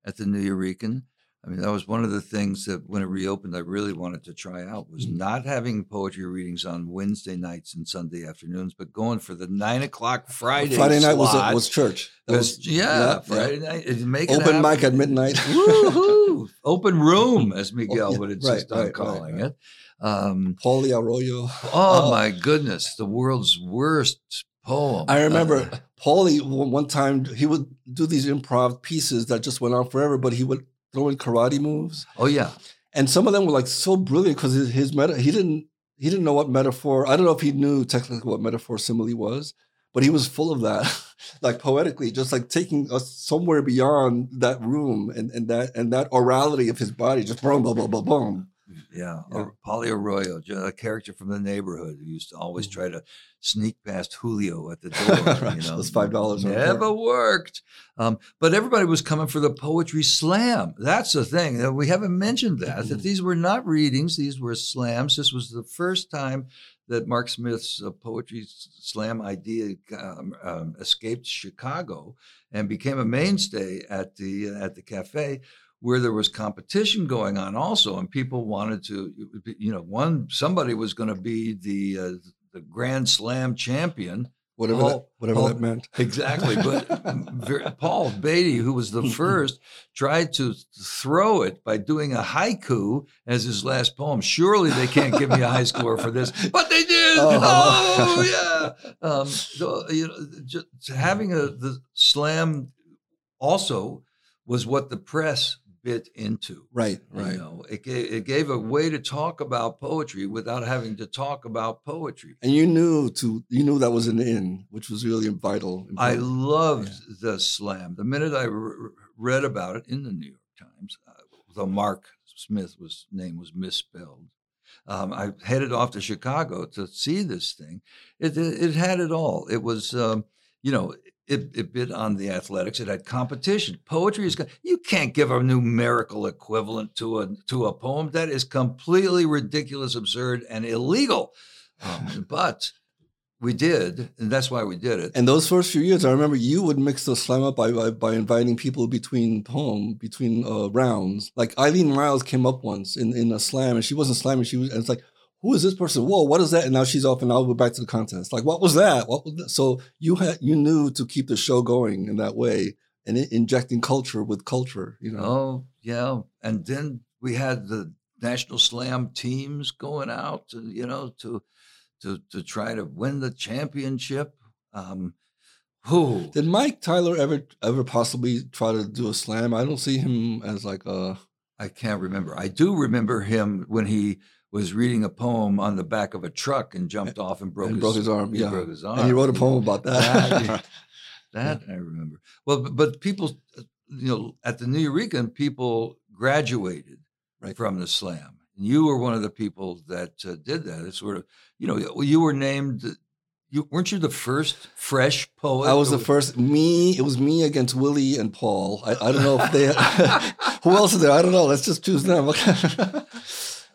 at the New Eurekan. I mean, that was one of the things that when it reopened, I really wanted to try out was Mhm. not having poetry readings on Wednesday nights and Sunday afternoons, but going for the nine o'clock Friday. Friday night was slot. was church. That Was- was yeah, Friday night. it- Make Open happen. mic at midnight. [laughs] [laughs] Woohoo! Open room, as Miguel yeah, would insist on calling it. Um, Paulie Arroyo. Oh Oh. my goodness, the world's worst poem. I remember Uh, [laughs] Paulie one one time he would do these improv pieces that just went on forever, but he would throw in karate moves. oh yeah, and some of them were like so brilliant because his, his meta he didn't he didn't know what metaphor i don't know if he knew technically what metaphor simile was but he was full of that [laughs] like poetically just like taking us somewhere beyond that room and, and that and that orality of his body just boom boom boom boom boom yeah. Yeah. Paulie Arroyo, a character from the neighborhood who used to always Mhm. try to sneak past Julio at the [laughs] door. You know, Those $5 are never worked. Um, but everybody was coming for the poetry slam. That's the thing. Uh, We haven't mentioned that. That Mhm. these were not readings; these were slams. This was the first time that Marc Smith's uh, poetry slam idea um, um, escaped Chicago and became a mainstay at the at the cafe where there was competition going on also and people wanted to you know one somebody was going to be the uh, the grand slam champion. Whatever Paul- that whatever Paul- that meant. [laughs] Exactly but paul beatty who was the first tried to throw it by doing a haiku as his last poem. Surely they can't give me a high score for this [laughs] but they did! Oh. oh, yeah! Um, so, you know just having a the slam also was what the press bit into right you right know it gave, it gave a way to talk about poetry without having to talk about poetry and you knew to you knew that was an in which was really vital I important. loved the slam. The minute I re- read about it in the New York Times, uh, though Marc Smith was name was misspelled, Um, I headed off to Chicago to see this thing. It it, it had it all. It was um, you know it, it bit on the athletics. It had competition. Poetry is good. you can't give a numerical equivalent to a to a poem. That is completely ridiculous, absurd, and illegal. Um, [laughs] but we did, and that's why we did it. And those first few years, I remember you would mix the slam up by by, by inviting people between poem between uh, rounds. Like Eileen Myles came up once in, in a slam, and she wasn't slamming. She was, and it's like, who is this person? Whoa, what is that? And now she's off, and now we're back to the contest. Like, what was that? What was that? So you had you knew to keep the show going in that way and injecting culture with culture. You know. Oh yeah, and then we had the national slam teams going out, to, you know, to to to try to win the championship. Um, who did Mike Tyler ever ever possibly try to do a slam? I don't see him as like a. I can't remember. I do remember him when he was reading a poem on the back of a truck and jumped off and broke, and his, broke his arm. yeah, broke his arm. And he wrote a poem about that. that, [laughs] that I remember. Well, but, but, people, uh, you know, at the Nuyorican, people graduated right. from the slam. And you were one of the people that uh, did that. It's sort of, you know, you were named you weren't you the first fresh poet? I was the first. Me, it was me against Willie and Paul. I, I don't know if they. [laughs] [laughs] who else is there? I don't know. Let's just choose them.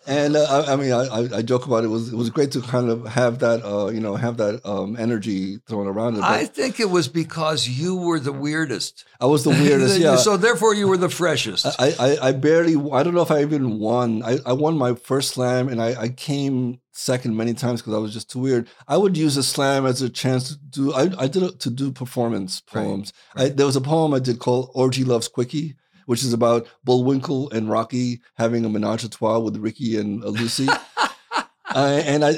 And uh, I, I, mean, I, I, joke about it. it. was it was great to kind of have that, uh, you know, have that um, energy thrown around it. I think it was because you were the weirdest. I was the weirdest, [laughs] yeah. so therefore, you were the freshest. I, I, I, barely. I don't know if I even won. I, I won my first slam, and I, I came second many times because I was just too weird. I would use a slam as a chance to do. I, I did it to do performance poems. Right, right. I, there was a poem I did called "Orgy Loves Quickie." Which is about Bullwinkle and Rocky having a menage a trois with Ricky and uh, Lucy. [laughs] uh, and I,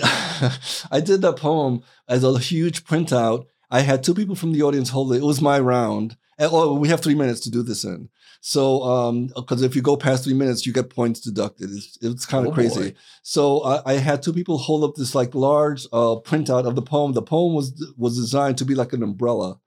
[laughs] I did that poem as a huge printout. I had two people from the audience hold it. It was my round. And, oh, we have three minutes to do this in. So, because um, if you go past three minutes, you get points deducted. It's, it's kind of oh, crazy. Boy. So I, I, had two people hold up this like large uh, printout of the poem. The poem was was designed to be like an umbrella.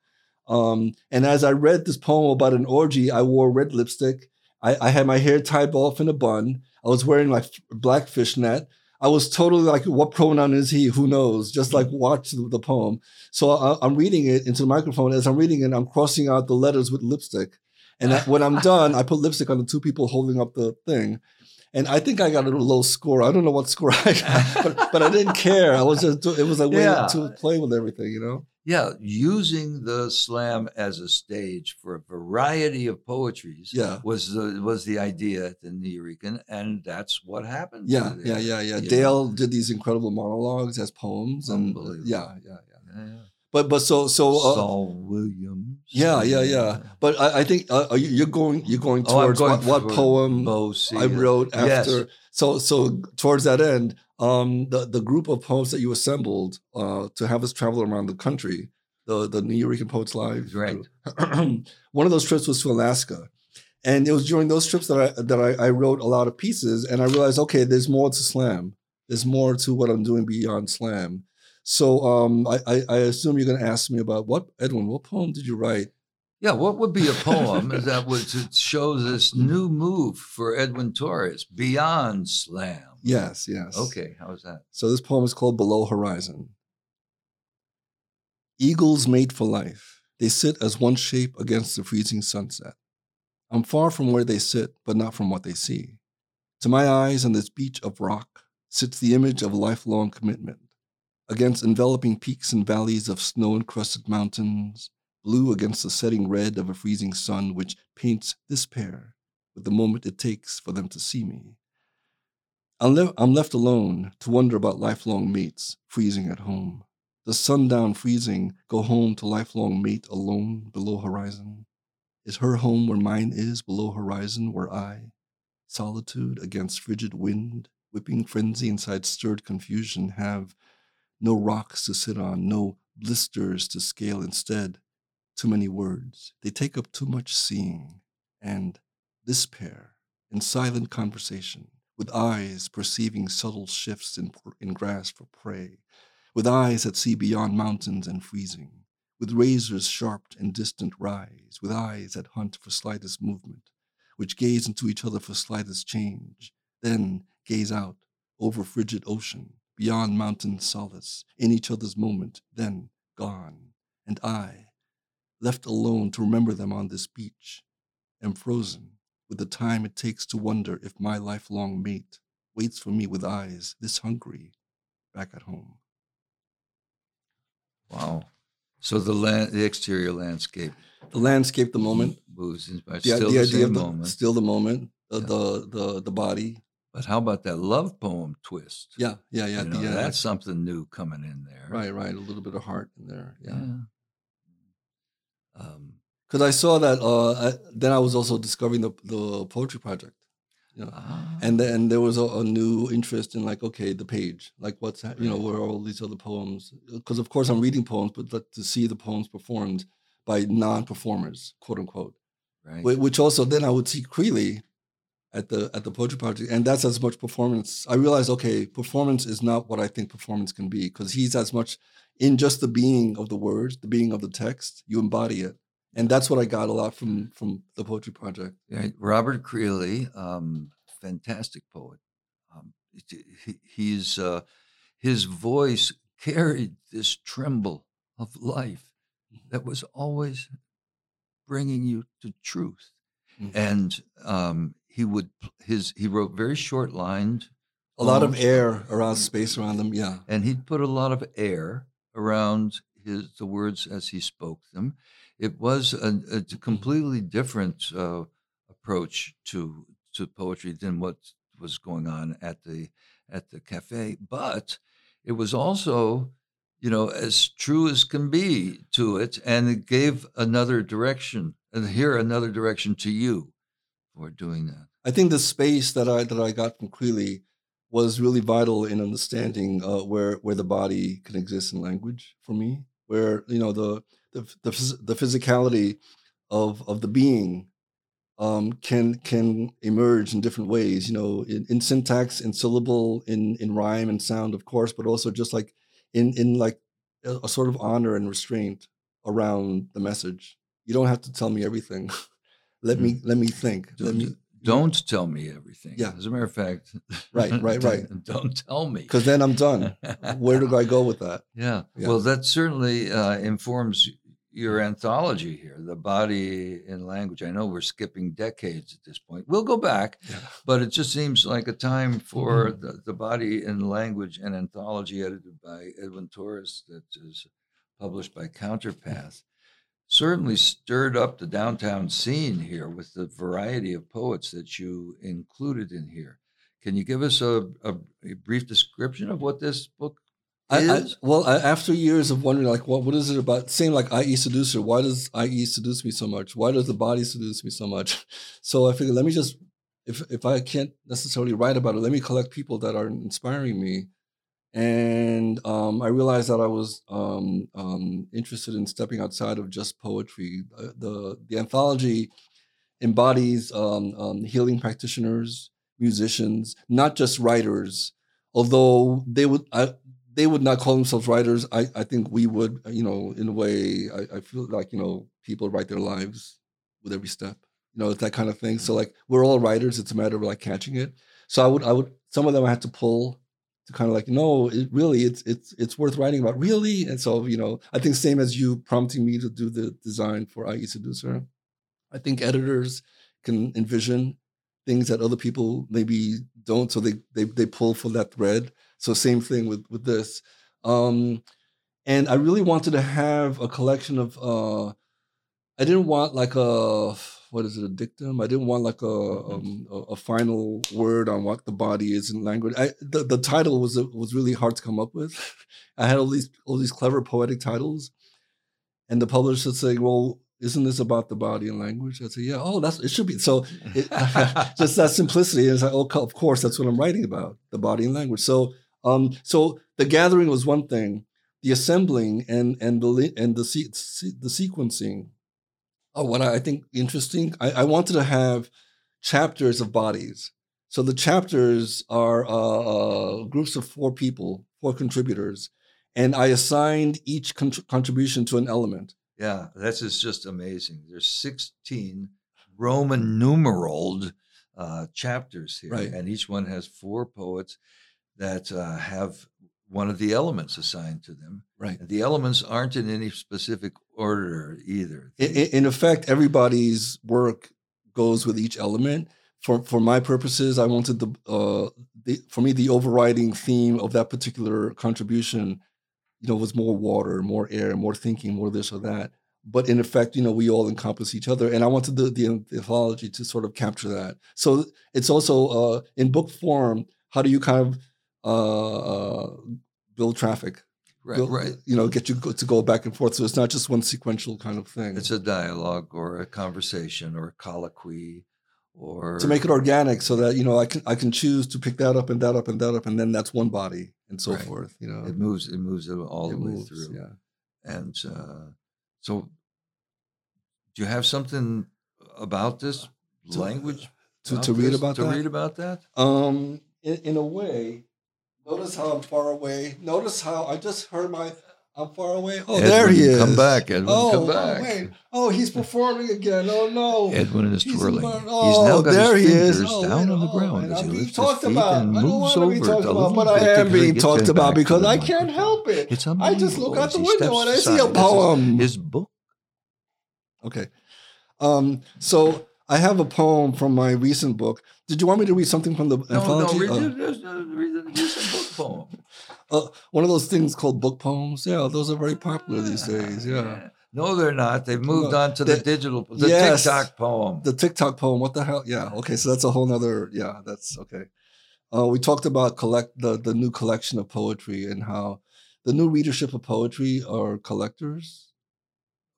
Um, and as I read this poem about an orgy, I wore red lipstick. I, I had my hair tied off in a bun. I was wearing like black fishnet. I was totally like, what pronoun is he? Who knows? Just like watch the, poem. So I, am reading it into the microphone. As I'm reading it, I'm crossing out the letters with lipstick. And when I'm [laughs] done, I put lipstick on the two people holding up the thing. And I think I got a low score. I don't know what score I got, but, but I didn't care. I was just, it was a way yeah. to play with everything, you know? Yeah, using the slam as a stage for a variety of poetries yeah. was the was the idea at the New Nuyorican, and that's what happened. Yeah, yeah, yeah, yeah. Dale know? did these incredible monologues as poems, and yeah, yeah, yeah. yeah, yeah. But but so so uh, Saul Williams. Yeah, yeah, yeah. But I, I think uh, you're going you're going towards oh, going what, what poem I wrote after. Yes. So so towards that end, um, the the group of poets that you assembled uh, to have us travel around the country, the the Nuyorican Poets Live. Right. [clears throat] one of those trips was to Alaska, and it was during those trips that I that I, I, wrote a lot of pieces, and I realized, okay, there's more to slam. There's more to what I'm doing beyond slam. So um, I, I, I assume you're going to ask me about what Edwin. What poem did you write? Yeah, what would be a [laughs] poem that would show this new move for Edwin Torres beyond slam? Yes, yes. Okay, how is that? So this poem is called Below Horizon. Eagles mate for life, they sit as one shape against the freezing sunset. I'm far from where they sit, but not from what they see. To my eyes, on this beach of rock, sits the image of lifelong commitment. Against enveloping peaks and valleys of snow encrusted mountains, blue against the setting red of a freezing sun which paints this pair with the moment it takes for them to see me. I'm, le- I'm left alone to wonder about lifelong mates freezing at home. Does sundown freezing go home to lifelong mate alone below horizon? Is her home where mine is below horizon, where I, solitude against frigid wind, whipping frenzy inside stirred confusion, have no rocks to sit on, no blisters to scale instead, too many words. They take up too much seeing. And this pair, in silent conversation, with eyes perceiving subtle shifts in, in grass for prey, with eyes that see beyond mountains and freezing, with razors sharp and distant rise, with eyes that hunt for slightest movement, which gaze into each other for slightest change, then gaze out over frigid ocean, beyond mountain solace, in each other's moment, then gone. And I, left alone to remember them on this beach, am frozen with the time it takes to wonder if my lifelong mate waits for me with eyes this hungry back at home. Wow. So the land, the exterior landscape The landscape, the moment, moves, in- the, still the the, idea of the, moment. still the moment, uh, Yeah. the the the body. But how about that love poem twist? Yeah, yeah, yeah. You know, yeah that's something new coming in there. right, right. A little bit of heart in there. Yeah. Um, because I saw that. Uh, I, then I was also discovering the the poetry project, you know, ah, and then there was a, a new interest in like, okay, the page, like what's hap- you know, where are all these other poems? Because of course I'm reading poems, but like, to see the poems performed by non-performers, quote unquote, right. which also then I would see Creeley at the at the poetry project, and that's as much performance. I realized, okay, performance is not what I think performance can be, because he's as much in just the being of the words, the being of the text. You embody it, and that's what I got a lot from from the poetry project. Right. Robert Creeley, um, fantastic poet. Um, he, he's uh, his voice carried this tremble of life that was always bringing you to truth. Mhm. And um, he would his he wrote very short lined, A lot of air around space around them. Yeah, and he'd put a lot of air around his the words as he spoke them. It was a completely different uh, approach to to poetry than what was going on at the at the cafe, but it was also, you know, as true as can be to it, and it gave another direction, and here another direction to you for doing that. I think the space that I that I got from Creeley was really vital in understanding uh, where where the body can exist in language for me. Where you know the the the, the physicality of of the being um, can can emerge in different ways. You know, in, in syntax, in syllable, in in rhyme and sound, of course, but also just like in in like a, a sort of honor and restraint around the message. You don't have to tell me everything. [laughs] let me let me think. Let me Don't tell me everything. Yeah. As a matter of fact. Right, [laughs] right, right. [laughs] Don't tell me. because then I'm done. [laughs] Where do I go with that? Yeah. Yeah. Well, that certainly uh, informs your anthology here, the body in language. I know we're skipping decades at this point. We'll go back, Yeah. but it just seems like a time for Mm-hmm. the, the body in language and anthology edited by Edwin Torres that is published by Counterpath. Certainly stirred up the downtown scene here with the variety of poets that you included in here. Can you give us a, a, a brief description of what this book I, I, is? well, I, after years of wondering, like, what what is it about? Same like IE seducer. Why does IE seduce me so much? Why does the body seduce me so much? [laughs] So I figured, let me just, if if I can't necessarily write about it, let me collect people that are inspiring me. And um, I realized that I was um, um, interested in stepping outside of just poetry. Uh, the the anthology embodies um, um, healing practitioners, musicians, not just writers. Although they would, I, they would not call themselves writers. I, I think we would, uh, you know, in a way. I, I feel like you know people write their lives with every step. You know, that kind of thing. So like we're all writers. It's a matter of like catching it. So I would, I would. Some of them I had to pull to kind of like, no, it really, it's it's it's worth writing about, really. And so you know, I think same as you prompting me to do the design for IE Seducer. I think editors can envision things that other people maybe don't, so they they they pull for that thread. So same thing with with this. Um, and I really wanted to have a collection of. Uh, I didn't want like a what is it a dictum. I didn't want like a um, a, final word on what the body is in language. I, the the title was was really hard to come up with. I had all these all these clever poetic titles, and the publisher said, "Well, isn't this about the body and language?" I said, "Yeah, oh, that's it should be." So it, [laughs] just that simplicity is like, oh, of course, that's what I'm writing about, the body and language. So, um, so the gathering was one thing, the assembling and and the and the se- the sequencing. Oh, what I think interesting, I, I wanted to have chapters of bodies. So the chapters are uh, uh, groups of four people, four contributors, and I assigned each contr- contribution to an element. Yeah, that's is just amazing. There's 16 Roman numeraled uh, chapters here, Right. and each one has four poets. that uh, have one of the elements assigned to them. Right. The elements aren't in any specific order either. In, in effect, everybody's work goes with each element. For for my purposes, I wanted the uh the for me the overriding theme of that particular contribution, you know, was more water, more air, more thinking, more this or that. But in effect, you know, we all encompass each other, and I wanted the the anthology to sort of capture that. So it's also uh, in book form. How do you kind of uh, uh, build traffic? right, build- right. You know, get you to go back and forth. So it's not just one sequential kind of thing. It's a dialogue or a conversation or a colloquy or to make it organic so that you know I can I can choose to pick that up and that up and that up and then that's one body and so Right. forth. You know, it moves it moves it all It the way moves, through. Yeah. And uh, so, do you have something about this To- language To, to read this- about to that. read about that? um, in, in a way, notice how I'm far away. Notice how I just heard my. I'm far away. Oh, there he Edwin, is. Come back, Edwin. Oh, come oh, back. wait. Oh, he's performing again. Oh no. Edwin is He's twirling. about- He's oh, now got there his he is. fingers Oh, down wait, on the oh, ground and as I'm he lifts talked his feet about. and I don't moves want to be talked about, little but I bit am being talked about because I can't help it. It's I just look out the window and I see a This is poem. His book. Okay. Um, so I have a poem from my recent book. Did you want me to read something from the No, no, read, Uh, the- read the- read the recent book poem. [laughs] uh, one of those things called book poems. Yeah, those are very popular these days. Yeah. No, they're not. They've moved No, on to the, the- digital, the Yes. TikTok poem. The TikTok poem. What the hell? Yeah. Okay. So that's a whole nother. Yeah. That's okay. Uh, we talked about collect the the new collection of poetry and how the new readership of poetry are collectors.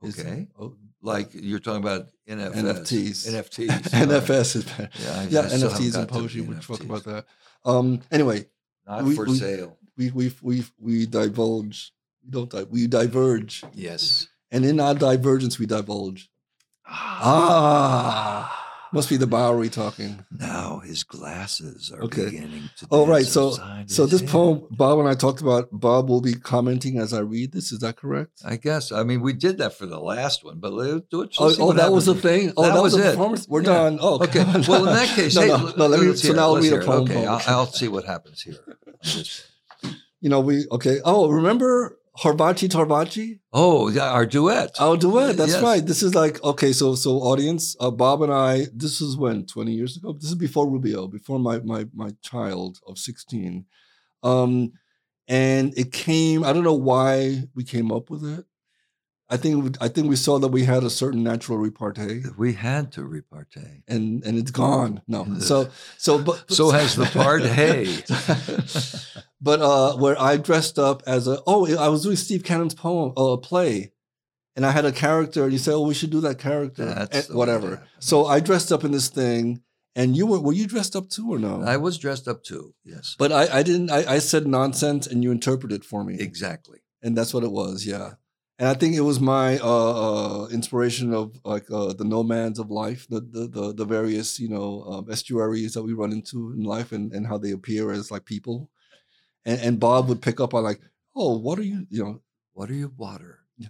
Is- Okay. oh, like you're talking about NFS. NFTs. NFTs. NFS is [laughs] better. Yeah, I- Yeah, I NFTs and poetry. the We talk about that. Um. Anyway, Not we- for we- sale. we we we we divulge. We don't. Di- we diverge, Yes. and in our divergence, we divulge. Ah. Must be the Bowery talking. Now his glasses are Okay. beginning to. Oh, right. So- So this head. poem, Bob and I talked about. Bob will be commenting as I read this. Is that correct? I guess. I mean, we did that for the last one, but let's do it. Oh, oh, that was the thing. Oh, That that, was, was it. performance. We're Yeah. done. Oh, Okay. on. Well, in that [laughs] case, no, hey, no, l- no. Let me. So now I'll read a poem. Okay. I'll, I'll see what happens here. You know, we okay. Oh, remember Horvachi Torvachi? Oh, yeah, our duet. Our duet. That's Yes. right. This is like okay. So, so audience, uh, Bob and I. This is when twenty years ago. This is before Rubio, before my my my child of sixteen, um, and it came. I don't know why we came up with it. I think I think we saw that we had a certain natural repartee, We had to repartee. and and it's gone. No, so so but So has the partay. [laughs] but uh, where I dressed up as a oh, I was doing Steve Cannon's poem, uh, play, and I had a character, and you said, oh, we should do that character, That's and way whatever. So I dressed up in this thing, and you were were you dressed up too or no? I was dressed up too. Yes. but I, I didn't. I, I said nonsense, and you interpreted for me, Exactly. and that's what it was. Yeah. And I think it was my uh, uh, inspiration of like uh, the nomads of life, the the the, the various you know um, estuaries that we run into in life, and, and how they appear as like people. And, and Bob would pick up on like, oh, what are you, you know? What are you, water? [laughs]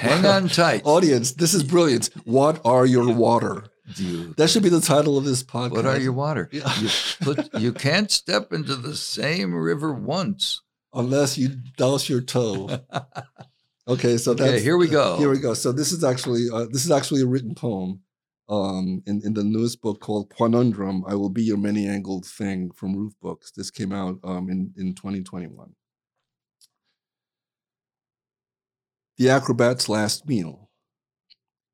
Hang on tight. audience. This is brilliant. What are your water? You, That should be the title of this podcast. what are your water? Yeah. You, put, you can't step into the same river once. Unless you douse your toe. [laughs] Okay, so Okay, here we go. Here we go. So this is actually uh, this is actually a written poem um, in in the newest book called Quanundrum. I will be your many angled thing from Roof Books. This came out um, in in 2021. The acrobat's last meal.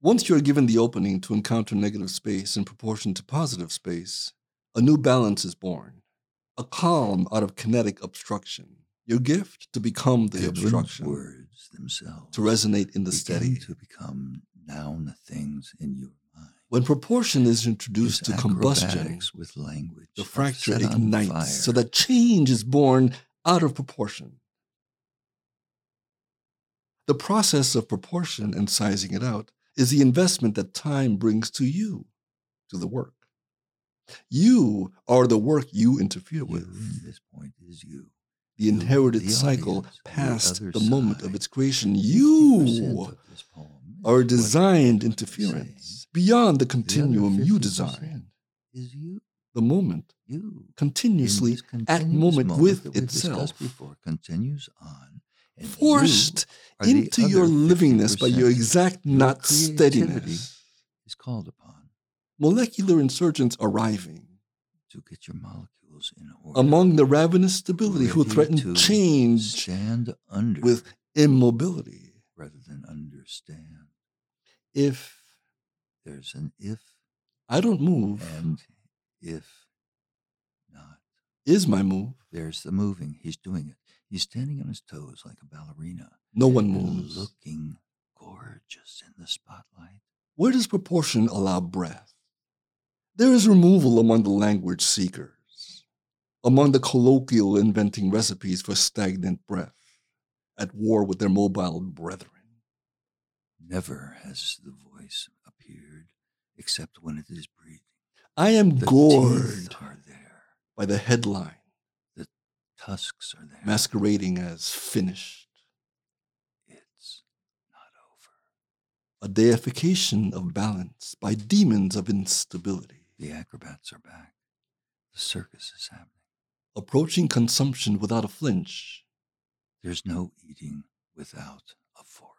Once you are given the opening to encounter negative space in proportion to positive space, a new balance is born. A calm out of kinetic obstruction. Your gift to become the Edwin's obstruction words themselves to resonate in the steady. to become noun the things in your mind. When proportion is introduced His to combustion, with language, the fracture set on fire. ignites so that change is born out of proportion. The process of proportion and sizing it out is the investment that time brings to you, to the work. You are the work you interfere with. in this point, is you. The inherited the cycle audience, the past the moment of its creation. You of this poem is are designed interference beyond the saying. The continuum you 50% design. Is you. the moment You continuously at continuous moment with itself. before continues on. and you forced are into your livingness by your exact Your not steadiness. is called upon Molecular insurgents arriving to get your order. Among the ravenous stability who threaten to change stand under with immobility. rather than understand. If There's an if I don't move, and if not. is my move. There's the moving. He's doing it. He's standing on his toes like a ballerina, No one moves. looking gorgeous in the spotlight. Where does proportion allow breath? There is removal among the language seekers, among the colloquial inventing recipes for stagnant breath, at war with their mobile brethren. Never has the voice appeared except when it is breathing. I am The gored teeth are there. by the headline The Tusks are there. masquerading as finished, It's not over. a deification of balance by demons of instability, The acrobats are back. The circus is happening. Approaching consumption without a flinch. There's no eating without a fork.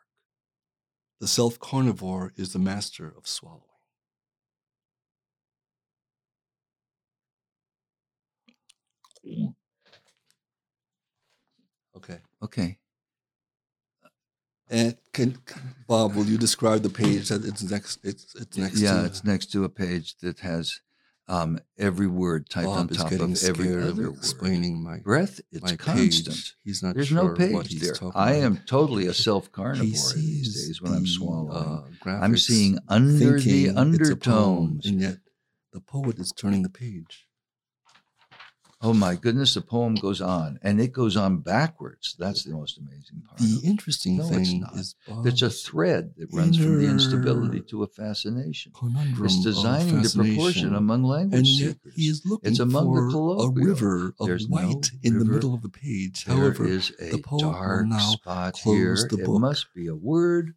The self carnivore is the master of swallowing. Mm. Okay. Okay. And can Bob, will you describe the page that it's next? It's it's next. yeah, to? it's next to a page that has um, every word typed on Bob is top of every other word. explaining my Breath, it's my constant. page. He's not There's sure no page there. I about. am totally a [laughs] self carnivore these days when I'm swallowing. uh, I'm seeing under the undertones. and yet the poet is turning the page. Oh my goodness, the poem goes on and it goes on backwards. That's the most amazing part. The interesting No, thing is There's a thread that runs from the instability to a fascination. conundrum It's designing the proportion among language and seekers. he is looking It's among the for a river of There's no white in the middle of the page. There However, is a the poem dark now spot here. the It book. must be a word.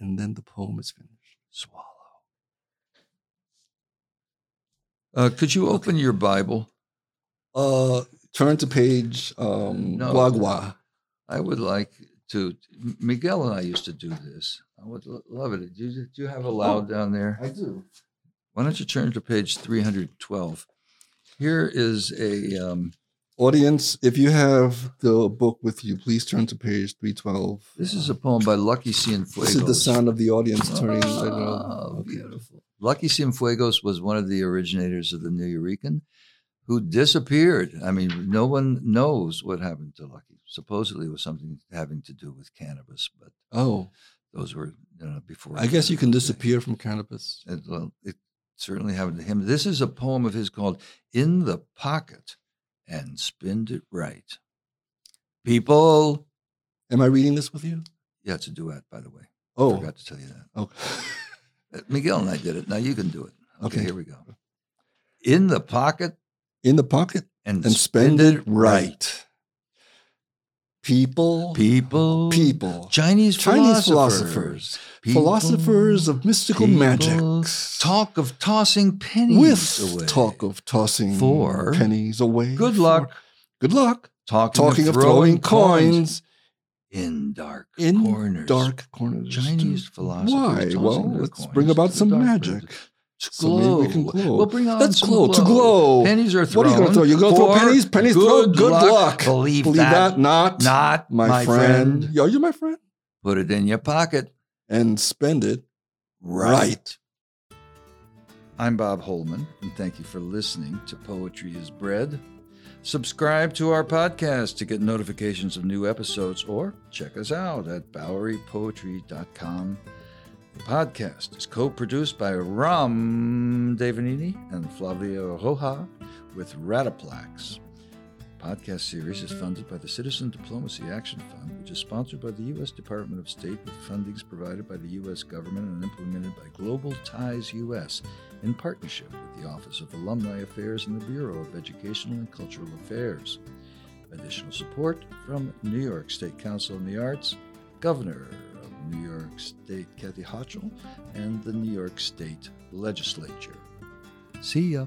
and then the poem is finished. Swallow. Uh, could you open your Bible? Uh, turn to page um, No. Guagua. I would like to. Miguel and I used to do this. I would lo- love it. Do you, do you have a loud down there? I do. Why don't you turn to page 312? Here is a. Um, Audience, if you have the book with you, please turn to page 312. this is a poem by Lucky Cienfuegos. This is the sound of the audience turning. I Oh, beautiful. Lucky Cienfuegos was one of the originators of the New Eurekan who disappeared. I mean, no one knows what happened to Lucky. Supposedly it was something having to do with cannabis, but Oh, those were you know, before. I guess you can disappear from cannabis. It, well, it certainly happened to him. This is a poem of his called In the Pocket and Spend It Right. People. Am I reading this with you? Yeah, it's a duet, by the way. Oh, I Oh, forgot to tell you that. okay. Uh, Miguel and I did it. Now you can do it. Okay, Okay. here we go. In the pocket In the pocket and, and spend it right. People, People. people, Chinese, Chinese philosophers. philosophers, philosophers of mystical people magics. Talk of tossing pennies with away. talk of tossing For pennies away. Good luck. Good luck. Talking, Talking of throwing coins in dark in corners. dark corners. Chinese philosophers. Why? Well, let's bring about some magic. So maybe we can glow. glow. We'll bring on Let's some glow, to glow. Pennies are thrown. What are you going to throw? You're going to throw pennies? Pennies throw. Good luck. Believe, Believe that, that, not, not my, friend. Yo, you're my friend. Put it in your pocket. And spend it right. I'm Bob Holman, and thank you for listening to Poetry is Bread. Subscribe to our podcast to get notifications of new episodes or check us out at bowerypoetry.com. The podcast is co produced by Ram Devineni and Flavio Roja with Rataplax. podcast series is funded by the Citizen Diplomacy Action Fund, which is sponsored by the U.S. Department of State with fundings provided by the U.S. government and implemented by Global Ties U.S. in partnership with the Office of Alumni Affairs and the Bureau of Educational and Cultural Affairs. Additional support from New York State Council on the Arts, Governor New York State Kathy Hochul, and the New York State Legislature. See ya.